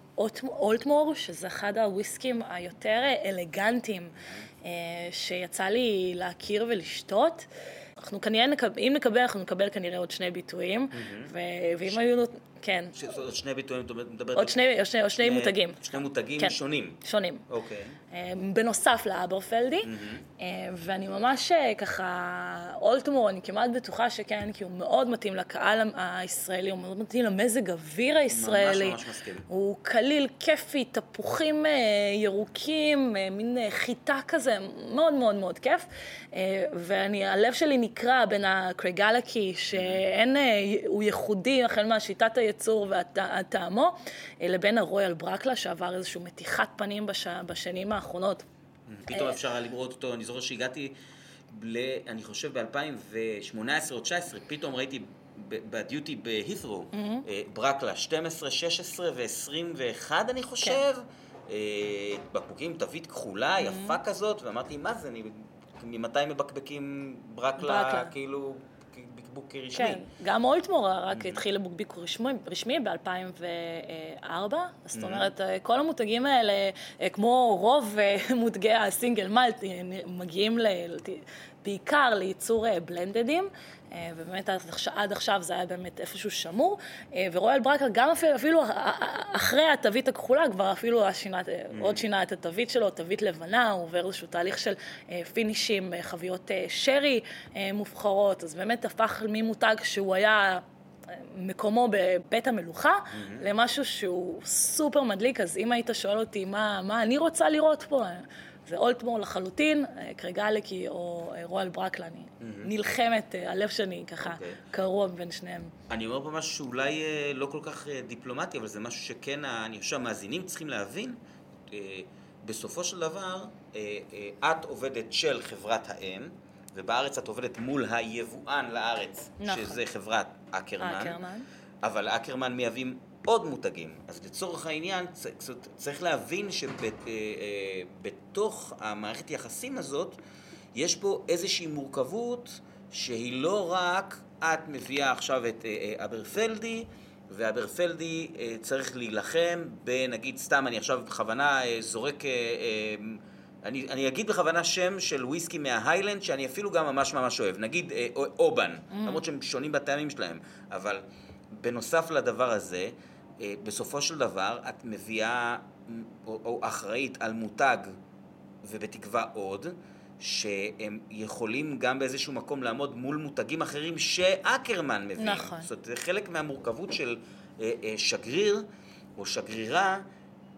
אולטמור, שזה אחד הוויסקים היותר אלגנטיים אה, שיצא לי להכיר ולשתות. אנחנו כנראה, אם נקבל, אנחנו נקבל כנראה עוד שני ביטויים, ואם היו... כן. עוד שני ביטויים, את מדברת... עוד שני, או שני, או שני מותגים. שני מותגים כן, שונים. שונים. אוקיי. אה, בנוסף לאברפלדי, mm-hmm. ואני ממש אה, ככה, אולטמור, אני כמעט בטוחה שכן, כי הוא מאוד מתאים לקהל הישראלי, הוא מאוד מתאים למזג אוויר הישראלי. ממש ממש מסכים. הוא קליל, כיפי, תפוחים ירוקים, מין חיטה כזה, מאוד מאוד מאוד כיף. והלב שלי נקרע בין הקריגלקי, שאין, הוא ייחודי, החל מהשיטת ה... הייצור וטעמו, אה, לבין הרויאל ברקלה, שעבר איזושהי מתיחת פנים בש... בשנים האחרונות. פתאום אפשר היה לראות אותו, אני זוכר שהגעתי, ל, אני חושב ב-2018 או 2019, פתאום ראיתי בדיוטי בהית'רו, mm-hmm. אה, ברקלה 12, 16 ו-21 אני חושב, כן. אה, בקבוקים, תווית כחולה, mm-hmm. יפה כזאת, ואמרתי, מה זה, אני ממתי מבקבקים ברקלה, ברקלה. כאילו, בקבוק רשמי? כן, גם אולטמור רק התחיל לבקבוק רשמי, רשמי ב-2004, זאת אומרת, אה, כל המותגים האלה, אה, כמו רוב אה, מותגי הסינגל מלט, אה, מגיעים ל... בעיקר לייצור בלנדדים, ובאמת עד עכשיו- זה היה באמת איפשהו שמור, אה, ורויאל ברקר גם אפילו, אפילו אחרי התווית הכחולה כבר אפילו שינה, עוד שינה את התווית שלו, תווית לבנה, הוא עובר איזשהו תהליך של אה, פינישים, אה, חביות אה, שרי אה, מובחרות, אז באמת הפך ממותג שהוא היה... אה, מקומו בבית המלוכה, mm-hmm. למשהו שהוא סופר מדליק, אז אם היית שואל אותי מה, מה אני רוצה לראות פה, אה, זה אולטמור לחלוטין, אה, קרגלקי או אה, רואל ברקלני. Mm-hmm. נלחמת, אה, הלב שלי ככה אוקיי. קרוע בין שניהם. אני אומר פה משהו שאולי לא כל כך דיפלומטי, אבל זה משהו שכן, אני חושב שהמאזינים צריכים להבין. בסופו של דבר, את עובדת של חברת האם, ובארץ את עובדת מול היבואן לארץ, נכון. שזה חברת אקרמן. אקרמן. אבל אקרמן מייבאים עוד מותגים. אז לצורך העניין, צריך להבין שבתוך המערכת יחסים הזאת, יש פה איזושהי מורכבות שהיא לא רק את מביאה עכשיו את אה, אה, אברפלדי, ואברפלדי אה, צריך להילחם בנגיד, סתם, אני עכשיו בכוונה אה, זורק... אה, אה, אני, אני אגיד בכוונה שם של וויסקי מההיילנד שאני אפילו גם ממש ממש אוהב, נגיד אה, אובן, mm. למרות שהם שונים בטעמים שלהם, אבל בנוסף לדבר הזה, אה, בסופו של דבר את מביאה או, או אחראית על מותג ובתקווה עוד, שהם יכולים גם באיזשהו מקום לעמוד מול מותגים אחרים שאקרמן מביא. נכון. זאת אומרת, זה חלק מהמורכבות של אה, אה, שגריר או שגרירה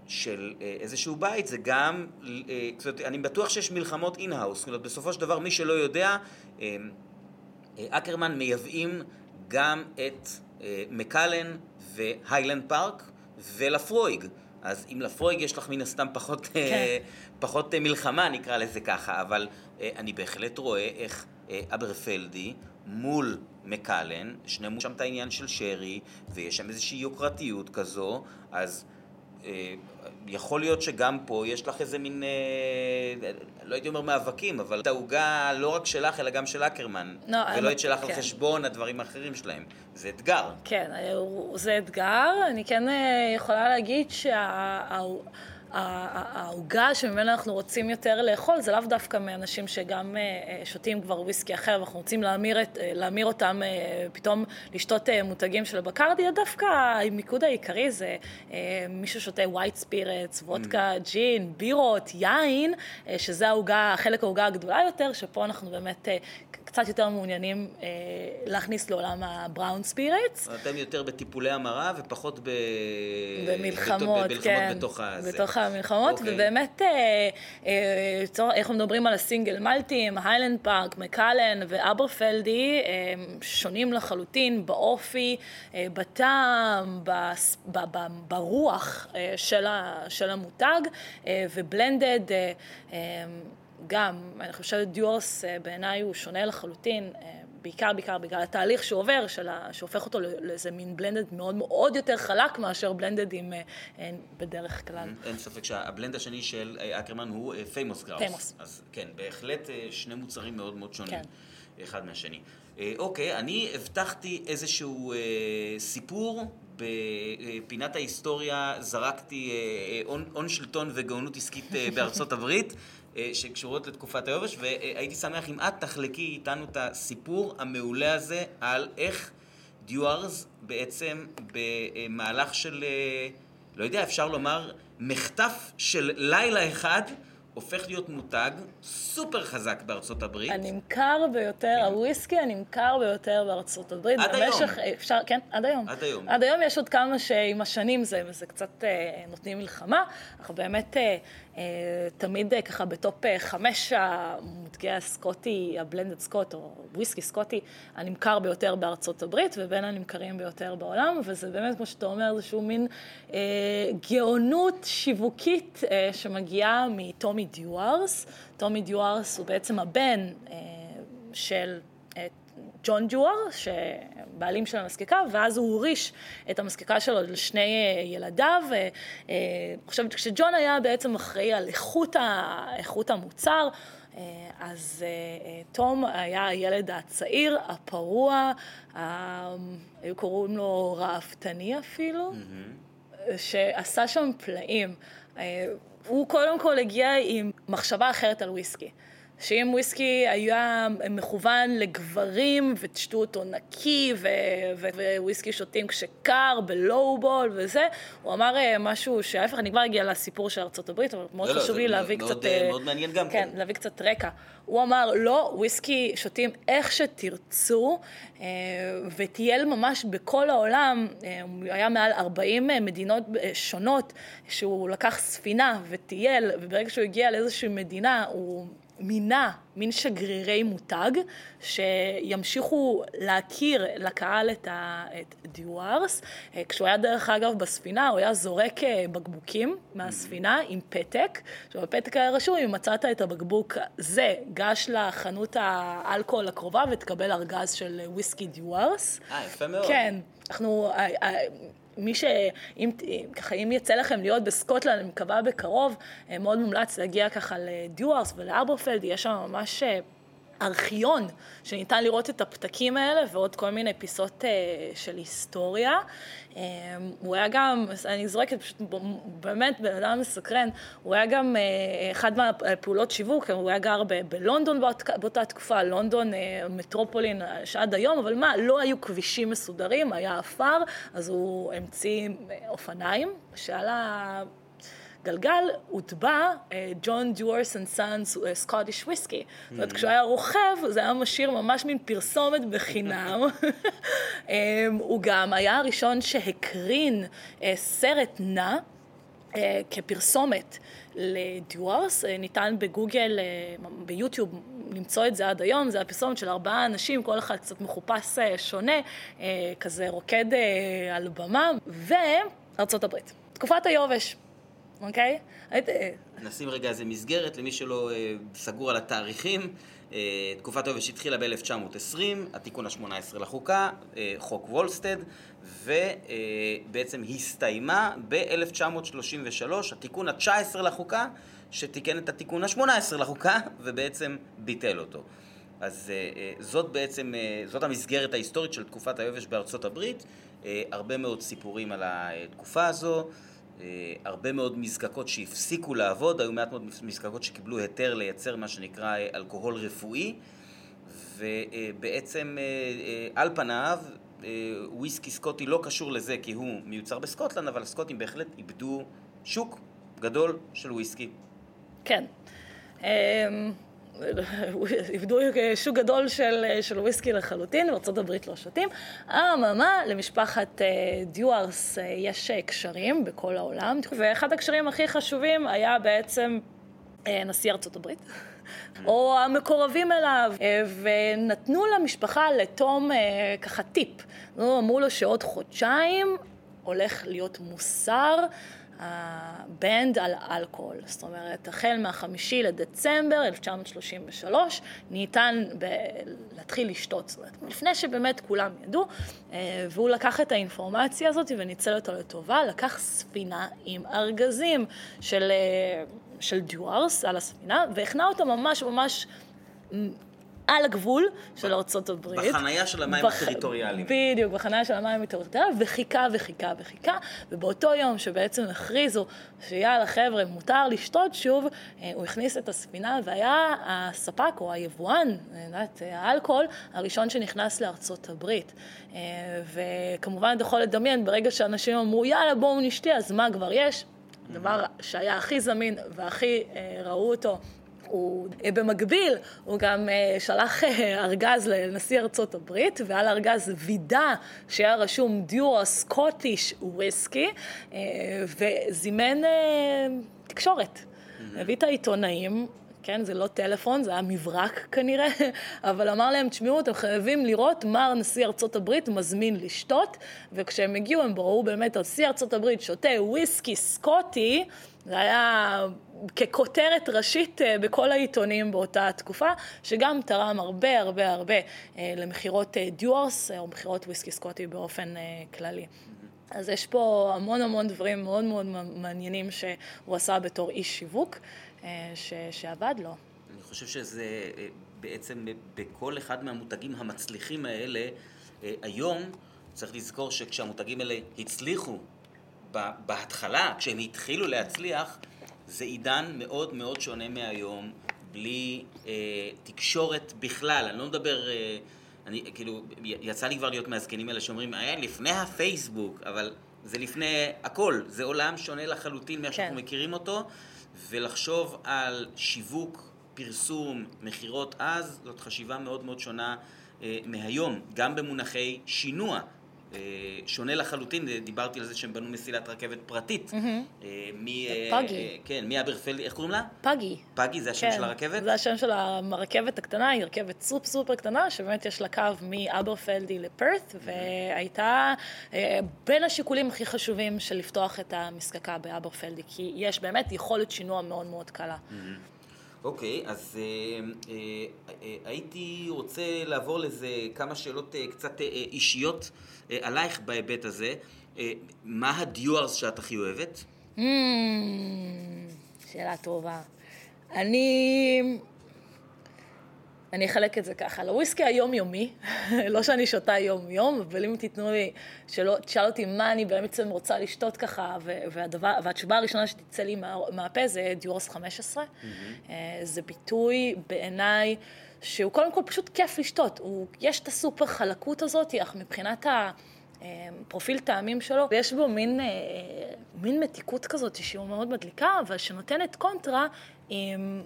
של אה, איזשהו בית, זה גם, אה, זאת אומרת, אני בטוח שיש מלחמות in-house, זאת אומרת, בסופו של דבר, מי שלא יודע, אה, אה, אקרמן מייבאים גם את אה, Macallan ו Highland Park ולפרויג. אז עם לפרויג יש לך מן הסתם פחות, כן. אה, פחות אה, מלחמה, נקרא לזה ככה, אבל אה, אני בהחלט רואה איך אברפלדי מול מקלן, שניהם שם את העניין של שרי, ויש שם איזושהי יוקרתיות כזו, אז יכול להיות שגם פה יש לך איזה מין, אה, לא הייתי אומר מאבקים, אבל את העוגה לא רק שלך, אלא גם של אקרמן. לא, ולא את שלך על כן. חשבון הדברים האחרים שלהם. זה אתגר. כן, הוא- זה אתגר. אני כן אה, יכולה להגיד שהעוגה שממנה אנחנו רוצים יותר לאכול, זה לאו דווקא מאנשים שגם אה, אה, שותים כבר וויסקי אחר, ואנחנו רוצים להמיר, את, אה, להמיר אותם פתאום לשתות מותגים של בקרדי, דווקא המיקוד העיקרי זה מי ששותה ווייט ספירטס, וודקה, ג'ין, בירות, יין, שזה העוגה, חלק העוגה הגדולה יותר, שפה אנחנו באמת קצת יותר מעוניינים אה, להכניס לעולם ה brown spirits. אתם יותר בטיפולי המרה ופחות ב... במלחמות, בלוחמות כן, בתוך הזה. בתוך המלחמות, אוקיי. ובאמת, אה, אה, צור- אנחנו מדברים על ה single malt ים, Highland Park, Macallan ו Aberfeldy, אה, שונים לחלוטין באופי, אה, בטעם, בס- ב- ב- ברוח אה, של ה- של המותג, אה, ו blended, אה, אה, גם, אני חושבת Dewar's אה, בעיניי הוא שונה לחלוטין. אה, בעיקר, בעיקר בגלל התהליך שהוא עובר, של ה... שהופך אותו לא- לאיזה מין blended מאוד מאוד יותר חלק מאשר blended ים אה, אה, בדרך כלל. אין ספק שה blend השני של אה, אקרמן הוא Famous Grouse. Famous. אז כן, בהחלט אה, שני מוצרים מאוד מאוד שונים. כן. אחד מהשני. אה, אוקיי, אני הבטחתי איזשהו אה, סיפור. בפינת ההיסטוריה זרקתי אה, אה, הון, הון שלטון וגאונות עסקית אה, בארצות הברית, אה, שקשורות לתקופת היובש, והייתי שמח אם את תחלקי איתנו את הסיפור המעולה הזה על איך דיוארס בעצם במהלך של, אה, לא יודע, אפשר לומר, מחטף של לילה אחד, הופך להיות מותג סופר חזק בארצות הברית. הנמכר ביותר, הוויסקי הנמכר ביותר בארצות הברית. עד היום. במשך, אפשר, כן, עד היום. עד היום. עד היום יש עוד כמה שעם השנים זה, זה קצת אה, נותנים מלחמה. אנחנו באמת אה, אה, תמיד אה, ככה ב top אה, חמש המותגי הסקוטי, ה blended Scotch או וויסקי סקוטי, הנמכר ביותר בארצות הברית ובין הנמכרים ביותר בעולם, וזה באמת, כמו שאתה אומר, איזשהו מין אה, גאונות שיווקית אה, שמגיעה מטומי דיוארס. טומי דיוארס הוא בעצם הבן אה, של אה, ג'ון דיואר, שבעלים של המזקקה, ואז הוא הוריש את המזקקה שלו לשני אה, ילדיו. אה, אה, אני חושבת שכשג'ון היה בעצם אחראי על איכות, ה, איכות המוצר, אז תום היה הילד הצעיר, הפרוע, היו קוראים לו ראוותני אפילו, mm-hmm. שעשה שם פלאים. הוא קודם כל הגיע עם מחשבה אחרת על וויסקי. שאם וויסקי היה מכוון לגברים ותשתו אותו נקי וויסקי שותים כשקר בלואו-בול וזה, הוא אמר אה, משהו שההפך, אני כבר אגיע לסיפור של ארה"ב, אבל מאוד לא, לא חשוב לא, לי להביא מאוד, קצת... אה, מאוד מעניין גם כן. כן, להביא קצת רקע. הוא אמר, לא, וויסקי שותים איך שתרצו, אה, וטייל ממש בכל העולם, הוא היה מעל 40 מדינות שונות, שהוא לקח ספינה וטייל, וברגע שהוא הגיע לאיזושהי מדינה, הוא... מינה מין שגרירי מותג שימשיכו להכיר לקהל את, ה, את דיוארס. אה, כשהוא היה דרך אגב בספינה הוא היה זורק אה, בקבוקים מהספינה עם פתק. עכשיו בפתק היה רשום אם מצאת את הבקבוק זה גש לחנות האלכוהול הקרובה ותקבל ארגז של וויסקי דיוארס. אה יפה מאוד. כן. אנחנו, אה, מי ש... אם, ככה, אם יצא לכם להיות בסקוטלנד, אני מקווה בקרוב, אה, מאוד מומלץ להגיע ככה לדיוארס ולארבורפלד, יש שם ממש אה, ארכיון שניתן לראות את הפתקים האלה ועוד כל מיני פיסות אה, של היסטוריה. אה, הוא היה גם, אני זורקת פשוט באמת בן אדם מסקרן, הוא היה גם אה, אחד מהפעולות שיווק, הוא היה גר בלונדון באות, באותה תקופה, לונדון אה, מטרופולין אה, שעד היום, אבל מה, לא היו כבישים מסודרים, היה עפר, אז הוא המציא אה, אופניים, שעל ה... גלגל הוטבע John Dewar's and Sons Scottish whisky. זאת אומרת, כשהוא היה רוכב, זה היה משאיר ממש מין פרסומת בחינם. אמ, הוא גם היה הראשון שהקרין אה, סרט נע. אה, כפרסומת ל Dewar's, אה, ניתן בגוגל, אה, ביוטיוב, למצוא את זה עד היום, זה הפרסומת של ארבעה אנשים, כל אחד קצת מחופש שונה, כזה רוקד על במה, וארצות הברית. תקופת היובש, אוקיי? נשים רגע איזה מסגרת למי שלא אה, סגור על התאריכים. אה, תקופת היובש התחילה ב-1920, התיקון ה-18 לחוקה, אה, חוק וולסטד, ובעצם הסתיימה ב-1933, התיקון ה-19 לחוקה, שתיקן את התיקון ה-18 לחוקה, ובעצם ביטל אותו. אז זאת בעצם, זאת המסגרת ההיסטורית של תקופת היובש בארצות הברית, הרבה מאוד סיפורים על התקופה הזו. אה, הרבה מאוד מזקקות שהפסיקו לעבוד, היו מעט מאוד מזקקות שקיבלו היתר לייצר מה שנקרא אה, אלכוהול רפואי, ובעצם אה, על פניו וויסקי סקוטי לא קשור לזה כי הוא מיוצר בסקוטלנד, אבל הסקוטים בהחלט איבדו שוק גדול של וויסקי. כן. איבדו שוק גדול של, של וויסקי לחלוטין, בארה"ב לא שותים. אממה, למשפחת אה, דיוארס אה, יש אה, קשרים בכל העולם, ואחד הקשרים הכי חשובים היה בעצם נשיא ארצות הברית. או המקורבים אליו, ונתנו למשפחה, לתום, ככה טיפ. אמרו לו שעוד חודשיים הולך להיות מוסר הבנד על אלכוהול. זאת אומרת, החל מהחמישי לדצמבר 1933 ניתן ב- להתחיל לשתות, זאת אומרת, לפני שבאמת כולם ידעו, אה, והוא לקח את האינפורמציה הזאת וניצל אותה לטובה, לקח ספינה עם ארגזים של, אה, של דיוארס על הספינה, והכנה אותה ממש ממש על הגבול של ארצות הברית. בחנייה של המים בח... הטריטוריאליים. בדיוק, בחנייה של המים הטריטוריאליים, וחיכה וחיכה וחיכה, ובאותו יום שבעצם הכריזו שיאללה חבר'ה, מותר לשתות שוב, אה, הוא הכניס את הספינה, והיה הספק או היבואן, יודעת, האלכוהול, הראשון שנכנס לארצות הברית. אה, וכמובן אתה יכול לדמיין, ברגע שאנשים אמרו יאללה בואו נשתה, אז מה כבר יש? הדבר שהיה הכי זמין והכי אה, ראו אותו הוא אה, במקביל, הוא גם אה, שלח אה, ארגז לנשיא ארצות הברית, ועל הארגז וידא שהיה רשום דיורה סקוטיש וויסקי, וזימן תקשורת. הביא את העיתונאים, כן, זה לא טלפון, זה היה מברק כנראה, אבל אמר להם, תשמעו, אתם חייבים לראות מה נשיא ארצות הברית מזמין לשתות, וכשהם הגיעו הם ראו באמת, נשיא ארצות הברית שותה וויסקי סקוטי, זה היה ככותרת ראשית אה, בכל העיתונים באותה תקופה, שגם תרם הרבה הרבה הרבה אה, למכירות אה, דיורס או מכירות וויסקי סקוטי באופן כללי. אז יש פה המון המון דברים מאוד מאוד מעניינים שהוא עשה בתור איש שיווק, ש, שעבד לו. אני חושב שזה אה, בעצם בכל אחד מהמותגים המצליחים האלה, היום צריך לזכור שכשהמותגים האלה הצליחו בהתחלה, כשהם התחילו להצליח, זה עידן מאוד מאוד שונה מהיום, בלי אה, תקשורת בכלל. אני לא מדבר, אה, אני כאילו, יצא לי כבר להיות מהזקנים האלה שאומרים, היה לפני הפייסבוק, אבל זה לפני הכל. זה עולם שונה לחלוטין מאיך כן. שאנחנו מכירים אותו, ולחשוב על שיווק, פרסום, מכירות אז, זאת חשיבה מאוד מאוד שונה אה, מהיום, גם במונחי שינוע. אה, שונה לחלוטין, דיברתי על זה שהם בנו מסילת רכבת פרטית. אה, פאגי. אה, כן, מאברפלד, איך קוראים לה? פאגי. פאגי, זה השם כן, של הרכבת? זה השם של הרכבת הקטנה, היא רכבת סופ סופר קטנה, שבאמת יש לה קו מאברפלדי לפרת, והייתה בין השיקולים הכי חשובים של לפתוח את המסקקה באברפלדי, כי יש באמת יכולת שינוע מאוד מאוד קלה. אוקיי, okay, אז אה, אה, אה, הייתי רוצה לעבור לזה כמה שאלות אה, קצת אה, אישיות אה, עלייך בהיבט הזה. אה, מה הדיוארס שאת הכי אוהבת? Mm, שאלה טובה. אני... אני אחלק את זה ככה, לוויסקי היומיומי, לא שאני שותה יום-יום, אבל אם תיתנו לי, שלא, תשאל אותי מה אני באמת רוצה לשתות ככה, והדבר, והתשובה הראשונה שתצא לי מה, מהפה זה דיורס 15. Mm-hmm. אה, זה ביטוי בעיניי שהוא קודם כל פשוט כיף לשתות. הוא, יש את הסופר חלקות הזאת, אך מבחינת ה... אה, טעמים שלו, ויש בו מין, אה, מין מתיקות כזאת שהוא מאוד מדליקה, אבל שנותנת קונטרה עם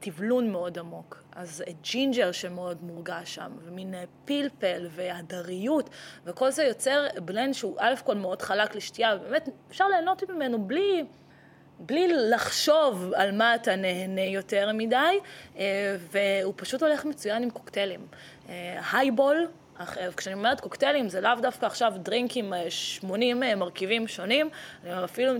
תבלון מאוד עמוק. אז ג'ינג'ר שמאוד מורגש שם, ומין פלפל והדריות, וכל זה יוצר blend שהוא א' כל מאוד חלק לשתייה, ובאמת אפשר ליהנות ממנו בלי... בלי לחשוב על מה אתה נהנה יותר מדי, אה, והוא פשוט הולך מצוין עם קוקטיילים. highball, אה, כשאני אומרת קוקטיילים, זה לאו דווקא עכשיו drink עם 80 מרכיבים שונים, אני אפילו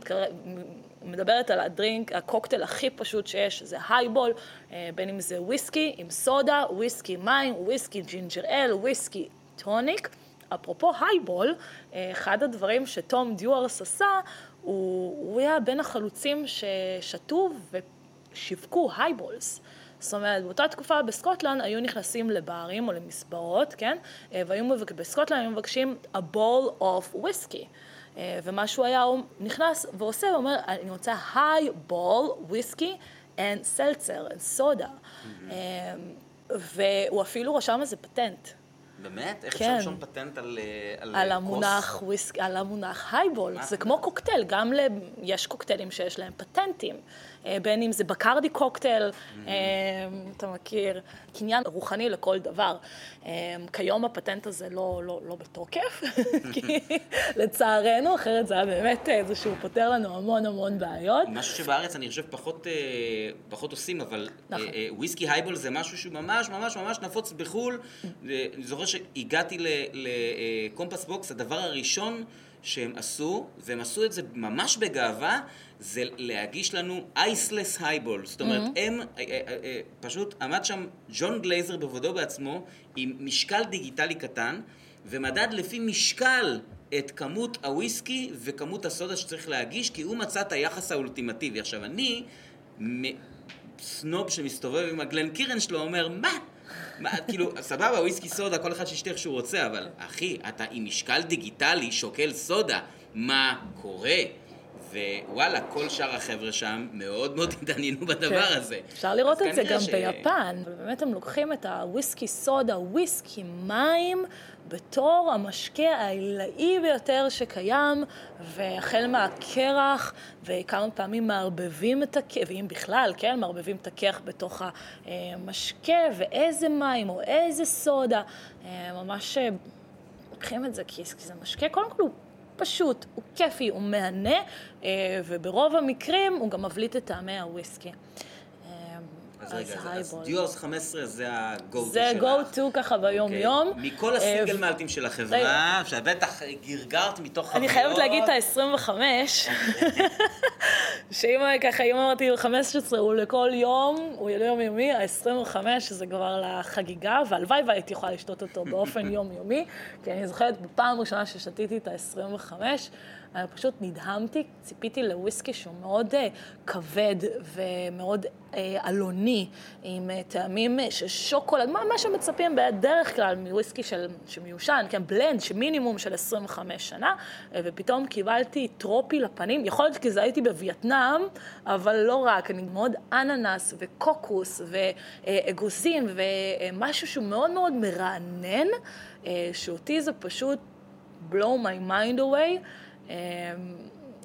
מדברת על ה drink, הקוקטייל הכי פשוט שיש, זה highball, אה, בין אם זה וויסקי עם סודה, וויסקי מים, וויסקי ginger ale, וויסקי טוניק. אפרופו highball, אה, אחד הדברים שתום דיוארס עשה, הוא, הוא היה בין החלוצים ששתו ושיווקו highballs. זאת אומרת, באותה תקופה בסקוטלנד היו נכנסים לברים או למסברות, כן? אה, והיו בסקוטלנד היו מבקשים a bowl of whiskey. אה, ומה שהוא היה, הוא נכנס ועושה, הוא אומר, אני רוצה high ball whiskey and seltzer and soda. Mm-hmm. והוא אפילו רשם איזה פטנט. באמת? איך כן. אפשר לרשום פטנט על, אה, על, על המונח וויסק, על המונח הייבול. זה כמו קוקטייל, גם ל... יש קוקטיילים שיש להם פטנטים. אה, בין אם זה Bacardi cocktail, mm-hmm. אתה מכיר, קניין רוחני לכל דבר. כיום הפטנט הזה לא, לא, לא בתוקף, כי לצערנו, אחרת זה היה באמת איזה שהוא פותר לנו המון המון בעיות. משהו שבארץ אני חושב פחות, פחות עושים, אבל נכון. וויסקי highball זה משהו שהוא ממש ממש ממש נפוץ בחו"ל. אני זוכר שהגעתי ל Compass Box, הדבר הראשון שהם עשו, והם עשו את זה ממש בגאווה, זה להגיש לנו iceless highball. זאת אומרת, mm-hmm. הם, אה, אה, אה, פשוט עמד שם ג'ון גלייזר בכבודו ובעצמו, עם משקל דיגיטלי קטן, ומדד לפי משקל את כמות הוויסקי וכמות הסודה שצריך להגיש, כי הוא מצא את היחס האולטימטיבי. עכשיו, אני, סנוב שמסתובב עם ה Glencairn שלו, אומר, מה? מה, כאילו, סבבה, וויסקי סודה, כל אחד שישתה איך שהוא רוצה, אבל אחי, אתה עם משקל דיגיטלי שוקל סודה, מה קורה? ווואלה, כל שאר החבר'ה שם מאוד מאוד התעניינו בדבר כן. הזה. אפשר לראות את זה גם ש... ביפן, ובאמת הם לוקחים את הוויסקי סודה, וויסקי מים, בתור המשקה העילאי ביותר שקיים, והחל מהקרח, וכמה פעמים מערבבים את הקרח, ואם בכלל, כן, מערבבים את הקרח בתוך המשקה, ואיזה מים או איזה סודה, אה, ממש אה, לוקחים את זה, כי זה משקה, קודם כל הוא פשוט, הוא כיפי, הוא מהנה, אה, וברוב המקרים הוא גם מבליט את טעמי הוויסקי. אז רגע, אז דיורס 15 זה ה-go-to שלך. זה go-to ככה ביום-יום. אוקיי. מכל הסינגל מאלטים של החברה, שבטח גרגרת מתוך חוויות. אני חייבת להגיד את ה-25, שאם ככה, אם אמרתי 15 הוא לכל יום, הוא ליום-יומי, ה-25 זה כבר לחגיגה, והלוואי והייתי יכולה לשתות אותו באופן יומיומי, כי אני זוכרת בפעם ראשונה ששתיתי את ה-25, אני פשוט נדהמתי, ציפיתי לוויסקי שהוא מאוד uh, כבד ומאוד אלוני, עם טעמים של שוקולד, מה, מה שמצפים בדרך כלל מוויסקי של, שמיושן, כן, בלנד, שמינימום של 25 שנה, ופתאום קיבלתי טרופי לפנים, יכול להיות כי זה הייתי בווייטנאם, אבל לא רק, אני מאוד אננס וקוקוס ואגוזים ומשהו שהוא מאוד מאוד מרענן, שאותי זה פשוט blow my mind away.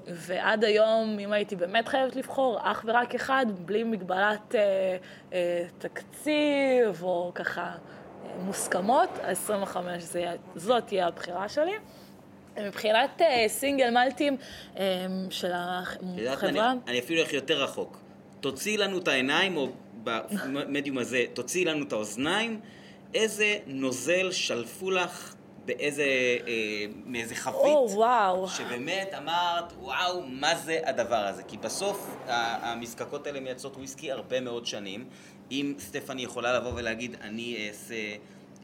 ועד היום, אם הייתי באמת חייבת לבחור, אך ורק אחד, בלי מגבלת אה, אה, תקציב או ככה אה, מוסכמות, ה-25 זאת תהיה הבחירה שלי. מבחינת אה, סינגל מלטים אה, של החברה... אני, אני אפילו הולך יותר רחוק. תוציאי לנו את העיניים, או במדיום הזה, תוציאי לנו את האוזניים, איזה נוזל שלפו לך באיזה, אה, מאיזה חבית, או, וואו. שבאמת אמרת, וואו, מה זה הדבר הזה? כי בסוף המזקקות האלה מייצרות וויסקי הרבה מאוד שנים. אם סטפני יכולה לבוא ולהגיד, אני אעשה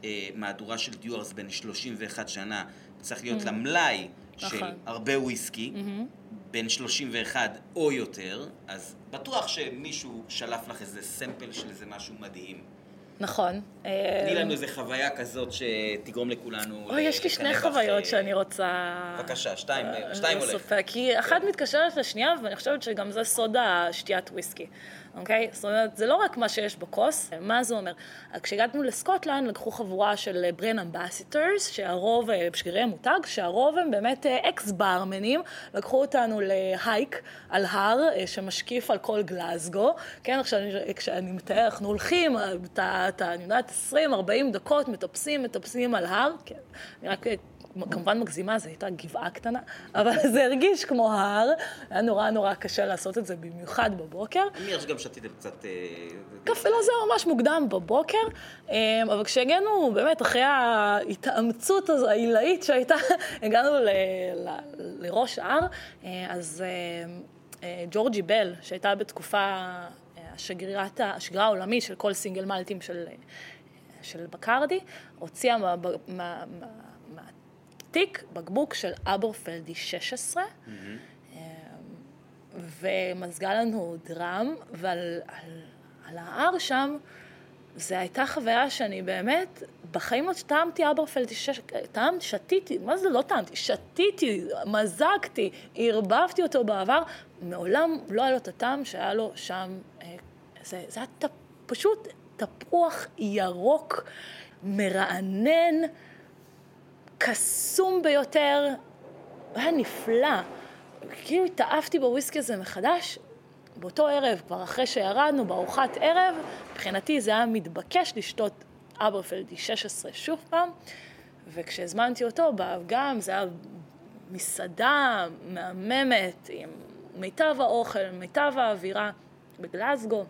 אה, מהדורה של דיוארס בין 31 שנה, צריך להיות mm-hmm. לה מלאי של נכון. הרבה וויסקי, mm-hmm. בין 31 או יותר, אז בטוח שמישהו שלף לך איזה סמפל של איזה משהו מדהים. נכון. תני לנו איזה חוויה כזאת שתגרום לכולנו... אוי, יש לי שני חוויות שאני רוצה... בבקשה, שתיים, שתיים הולך. כי אחת מתקשרת לשנייה, ואני חושבת שגם זה סוד השתיית וויסקי. אוקיי? זאת אומרת, זה לא רק מה שיש בכוס, מה זה אומר? כשהגענו לסקוטלנד לקחו חבורה של brand ambassadors, שהרוב, אה, שגרירי מותג, שהרוב הם באמת אקס אה, ברמנים, לקחו אותנו ל hike על הר אה, שמשקיף על כל גלזגו, כן? עכשיו, כשאני מתאר, אנחנו הולכים, אתה, אני יודעת, 20-40 דקות, מטפסים, מטפסים על הר, כן, אני רק כמובן מגזימה, זו הייתה גבעה קטנה, אבל זה הרגיש כמו הר, היה נורא נורא קשה לעשות את זה, במיוחד בבוקר. אני מניח שגם שתיתם קצת... אה, קפה לא זה ממש מוקדם בבוקר, אה, אבל כשהגענו, באמת, אחרי ההתאמצות הזו, העילאית שהייתה, הגענו לראש ההר, אה, אז ג'ורג'י בל, שהייתה בתקופה... השגרירת, השגרה העולמית של כל סינגל מלטים של, של בקרדי, הוציאה מה, מה, מה, תיק בקבוק של אברפלדי 16, mm-hmm. אמ, ומזגה לנו דראם, ועל על, על ההר שם, זו הייתה חוויה שאני באמת, בחיים עוד טעמתי אברפלדי 16, טעמתי, שתיתי, מה זה לא טעמתי? שתיתי, מזגתי, ערבבתי אותו בעבר, מעולם לא היה לו את הטעם שהיה לו שם, אה, זה, זה היה פשוט תפוח ירוק, מרענן. קסום ביותר, היה נפלא. כאילו התאהבתי בוויסקי הזה מחדש. באותו ערב, כבר אחרי שירדנו בארוחת ערב, מבחינתי זה היה מתבקש לשתות אברפלדי 16 שוב פעם, וכשהזמנתי אותו, גם זה היה מסעדה מהממת, עם מיטב האוכל, מיטב האווירה בגלסגו.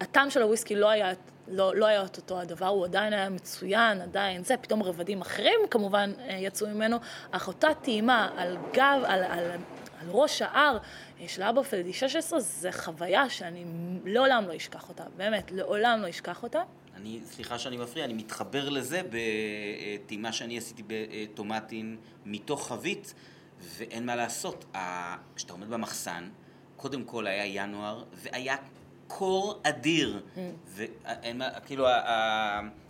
הטעם של הוויסקי לא היה לא, לא היה אותו הדבר, הוא עדיין היה מצוין, עדיין זה, פתאום רבדים אחרים כמובן אה, יצאו ממנו, אך אותה טעימה על גב, על, על, על ראש ההר אה, של אברפלדי 16, זה חוויה שאני לעולם לא אשכח אותה, באמת, לעולם לא אשכח אותה. אני, סליחה שאני מפריע, אני מתחבר לזה בטעימה שאני עשיתי בטומטים מתוך חבית, ואין מה לעשות. כשאתה עומד במחסן, קודם כל היה ינואר, והיה קור אדיר. Mm. וכאילו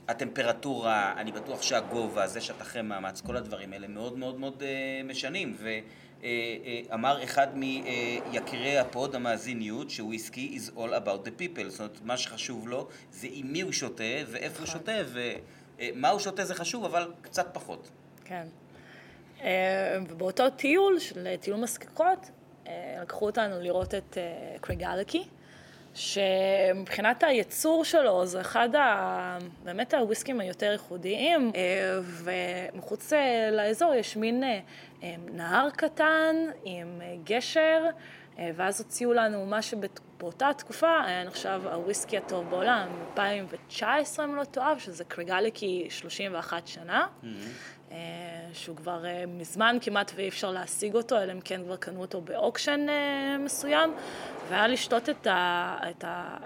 הטמפרטורה, אני בטוח שהגובה, זה שאתה אחרי מאמץ, כל הדברים האלה מאוד מאוד מאוד אה, משנים. ואמר אה, אה, אחד מיקירי הפוד, המאזיניות, שוויסקי is all about the people. זאת אומרת, מה שחשוב לו זה עם מי הוא שותה ואיפה הוא נכון. שותה, ומה הוא שותה זה חשוב, אבל קצת פחות. כן. ובאותו טיול של טיול מסקקות, לקחו אותנו לראות את קריגלקי. שמבחינת הייצור שלו זה אחד ה... באמת הוויסקים היותר ייחודיים, אה, ומחוץ אה, לאזור יש מין אה, נהר קטן עם גשר, ואז הוציאו לנו מה שבאותה תקופה היה נחשב הוויסקי הטוב בעולם, 2019 אם לא תאהב, שזה קריגליקי 31 שנה. Mm-hmm. שהוא כבר מזמן כמעט ואי אפשר להשיג אותו, אלא אם כן כבר קנו אותו באוקשן מסוים, והיה לשתות את, ה, את, ה,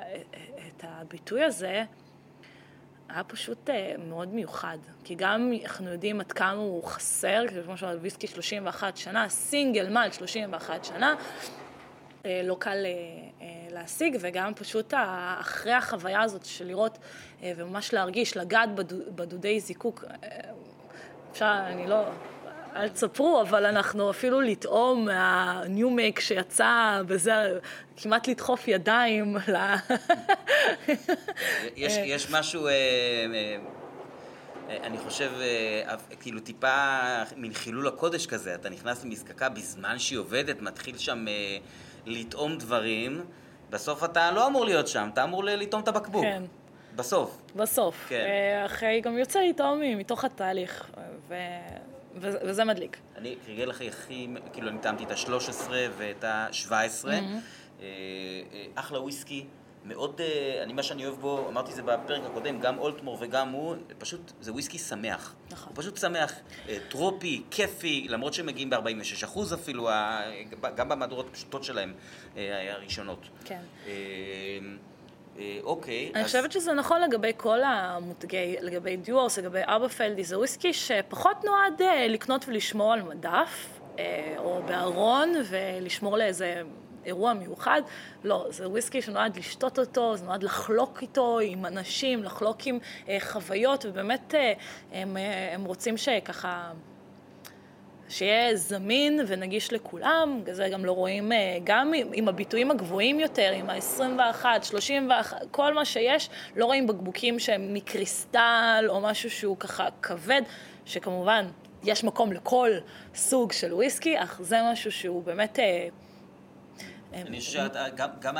את הביטוי הזה, היה פשוט אה, מאוד מיוחד. כי גם אנחנו יודעים עד כמה הוא חסר, כמו שאומרת ויסקי 31 שנה, סינגל מלט 31 שנה, לא קל להשיג, וגם פשוט אחרי החוויה הזאת של לראות וממש להרגיש, לגעת בדודי זיקוק, אפשר, אני לא, אל תספרו, אבל אנחנו אפילו לטעום מהניו מייק שיצא, וזה כמעט לדחוף ידיים ל... יש, יש משהו, אה, אה, אני חושב, אה, כאילו טיפה מין חילול הקודש כזה, אתה נכנס למזקקה בזמן שהיא עובדת, מתחיל שם לטעום דברים, בסוף אתה לא אמור להיות שם, אתה אמור לטעום את הבקבוק. כן. בסוף. בסוף. כן. אחרי גם יוצא לטעום מתוך התהליך. ו... וזה מדליק. אני, כרגע לך הכי, כאילו אני טעמתי את ה-13 ואת ה-17, mm-hmm. אה, אה, אחלה וויסקי, מאוד, אה, אני, מה שאני אוהב בו, אמרתי את זה בפרק הקודם, גם אולטמור וגם הוא, פשוט, זה וויסקי שמח. נכון. הוא פשוט שמח, טרופי, כיפי, למרות שהם מגיעים ב-46% אפילו, גם במהדורות הפשוטות שלהם, הראשונות. כן. אה, אוקיי. אני אז... חושבת שזה נכון לגבי כל המותגי, לגבי דיורס, לגבי אברפלדי, זה וויסקי שפחות נועד אה, לקנות ולשמור על מדף, אה, או בארון, ולשמור לאיזה אירוע מיוחד. לא, זה וויסקי שנועד לשתות אותו, זה נועד לחלוק איתו עם אנשים, לחלוק עם חוויות, ובאמת הם, הם רוצים שככה... שיהיה זמין ונגיש לכולם, זה גם לא רואים, אה, גם עם הביטויים הגבוהים יותר, עם ה-21, 31, כל מה שיש, לא רואים בקבוקים שהם מקריסטל או משהו שהוא ככה כבד, שכמובן יש מקום לכל סוג של וויסקי, אך זה משהו שהוא באמת... אה, אני חושב שגם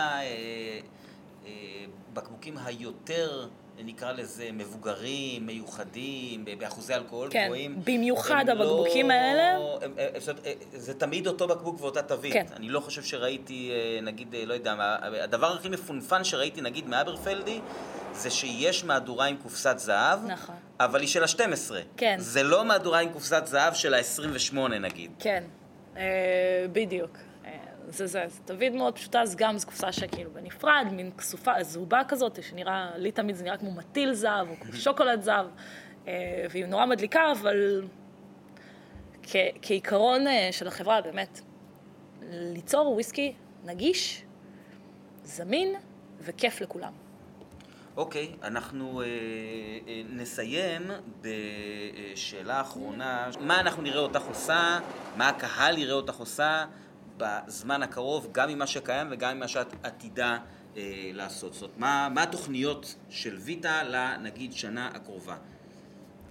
הבקבוקים אה, היותר... נקרא לזה מבוגרים, מיוחדים, באחוזי אלכוהול כן, גבוהים. כן, במיוחד הבקבוקים לא, האלה. הם, הם, הם, זה תמיד אותו בקבוק ואותה תווית. כן. אני לא חושב שראיתי, אה, נגיד, אה, לא יודע, הדבר הכי מפונפן שראיתי, נגיד, מאברפלדי, זה שיש מהדורה עם קופסת זהב, נכון. אבל היא של ה-12. כן. זה לא מהדורה עם קופסת זהב של ה-28 נגיד. כן, אה, בדיוק. זה זה, זה תווית מאוד פשוטה, אז גם זו קופסה שכאילו בנפרד, מין כסופה, זובה כזאת, שנראה, לי תמיד זה נראה כמו מטיל זהב, או כמו שוקולד זהב, אה, והיא נורא מדליקה, אבל כ- כעיקרון אה, של החברה, באמת, ליצור וויסקי נגיש, זמין וכיף לכולם. אוקיי, okay, אנחנו אה, אה, נסיים בשאלה אחרונה. מה אנחנו נראה אותך עושה? מה הקהל יראה אותך עושה? בזמן הקרוב, גם ממה שקיים וגם ממה שאת עתידה אה, לעשות. זאת אומרת, מה, מה התוכניות של ויטה לנגיד שנה הקרובה?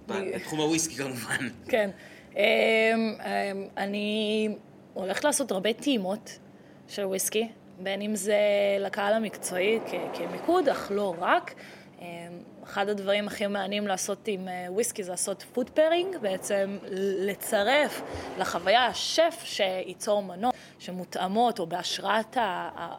בתחום הוויסקי כמובן. כן. אמ, אמ, אני הולכת לעשות הרבה טעימות של וויסקי, בין אם זה לקהל המקצועי כמיקוד, אך לא רק. אמ, אחד הדברים הכי מעניינים לעשות עם אה, וויסקי זה לעשות food pairing, בעצם לצרף לחוויה השף שייצור מנות שמותאמות או בהשראת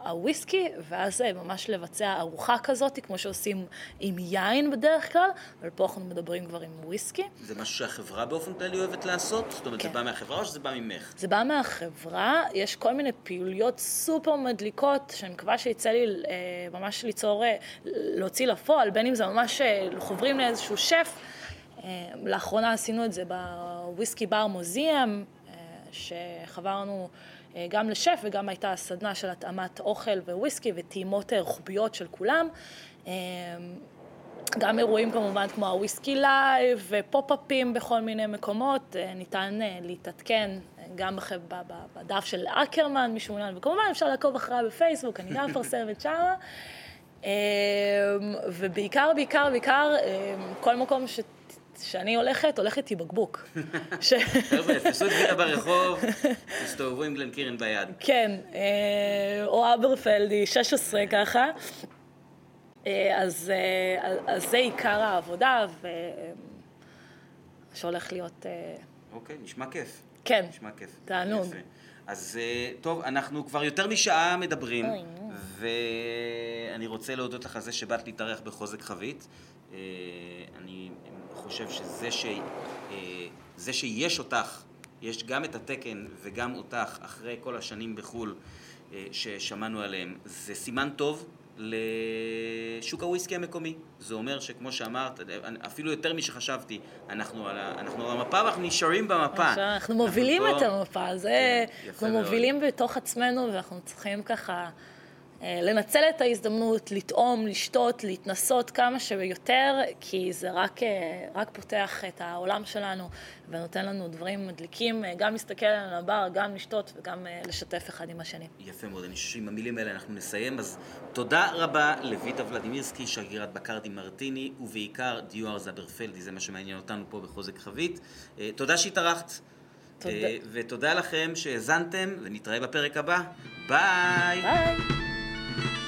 הוויסקי, ואז אה, ממש לבצע ארוחה כזאת, כמו שעושים עם יין בדרך כלל, אבל פה אנחנו מדברים כבר עם וויסקי. זה משהו שהחברה באופן כללי אוהבת לעשות? זאת אומרת, כן. זה בא מהחברה או שזה בא ממך? זה בא מהחברה, יש כל מיני פעילויות סופר מדליקות, שאני מקווה שיצא לי אה, ממש ליצור, אה, להוציא לפועל, בין אם זה ממש חוברים לאיזשהו שף. לאחרונה עשינו את זה בוויסקי בר מוזיאם, שחברנו אה, גם לשף וגם הייתה סדנה של התאמת אוכל וויסקי וטעימות רוחביות של כולם. אה, גם אירועים כמובן כמו ה Whisky Live ופופ-אפים בכל מיני מקומות, אה, ניתן להתעדכן גם בדף של אקרמן, מי שמעוניין, וכמובן אפשר לעקוב אחריה בפייסבוק, אני גם מפרסמת שמה. ובעיקר, בעיקר, בעיקר, כל מקום ש... שאני הולכת, הולכת איתי בקבוק. חבר'ה, תעשו את ויטה ברחוב, תסתובבו עם Glencairn ביד. כן, אה, או Aberfeldy, 16 ככה. אה, אז, אה, אז זה עיקר העבודה, ושהולך להיות... אוקיי, נשמע כיף. כן, נשמע כיף. תענוג. אז טוב, אנחנו כבר יותר משעה מדברים, ואני רוצה להודות לך על זה שבאת להתארח בחוזק חבית. אני חושב שזה ש... אה, זה שיש אותך, יש גם את התקן וגם אותך אחרי כל השנים בחו"ל אה, ששמענו עליהם, זה סימן טוב לשוק הוויסקי המקומי. זה אומר שכמו שאמרת, אפילו יותר משחשבתי, אנחנו על, אנחנו על המפה ואנחנו נשארים במפה. אנחנו מובילים אנחנו את המפה, זה, כן, אנחנו מובילים בתוך עצמנו ואנחנו צריכים ככה... אה, לנצל את ההזדמנות, לטעום, לשתות, להתנסות כמה שיותר, כי זה רק, אה, רק פותח את העולם שלנו ונותן לנו דברים מדליקים, אה, גם להסתכל על הבר, גם לשתות וגם לשתף אחד עם השני. יפה מאוד, אני חושב שעם המילים האלה אנחנו נסיים, אז תודה רבה לויטה ולדימירסקי, שגרירת בקרדי מרטיני, ובעיקר דיואר זברפלדי, זה מה שמעניין אותנו פה בחוזק חבית. תודה שהתארחת. תודה. ותודה לכם שהאזנתם, ונתראה בפרק הבא. ביי! ביי! Thank you.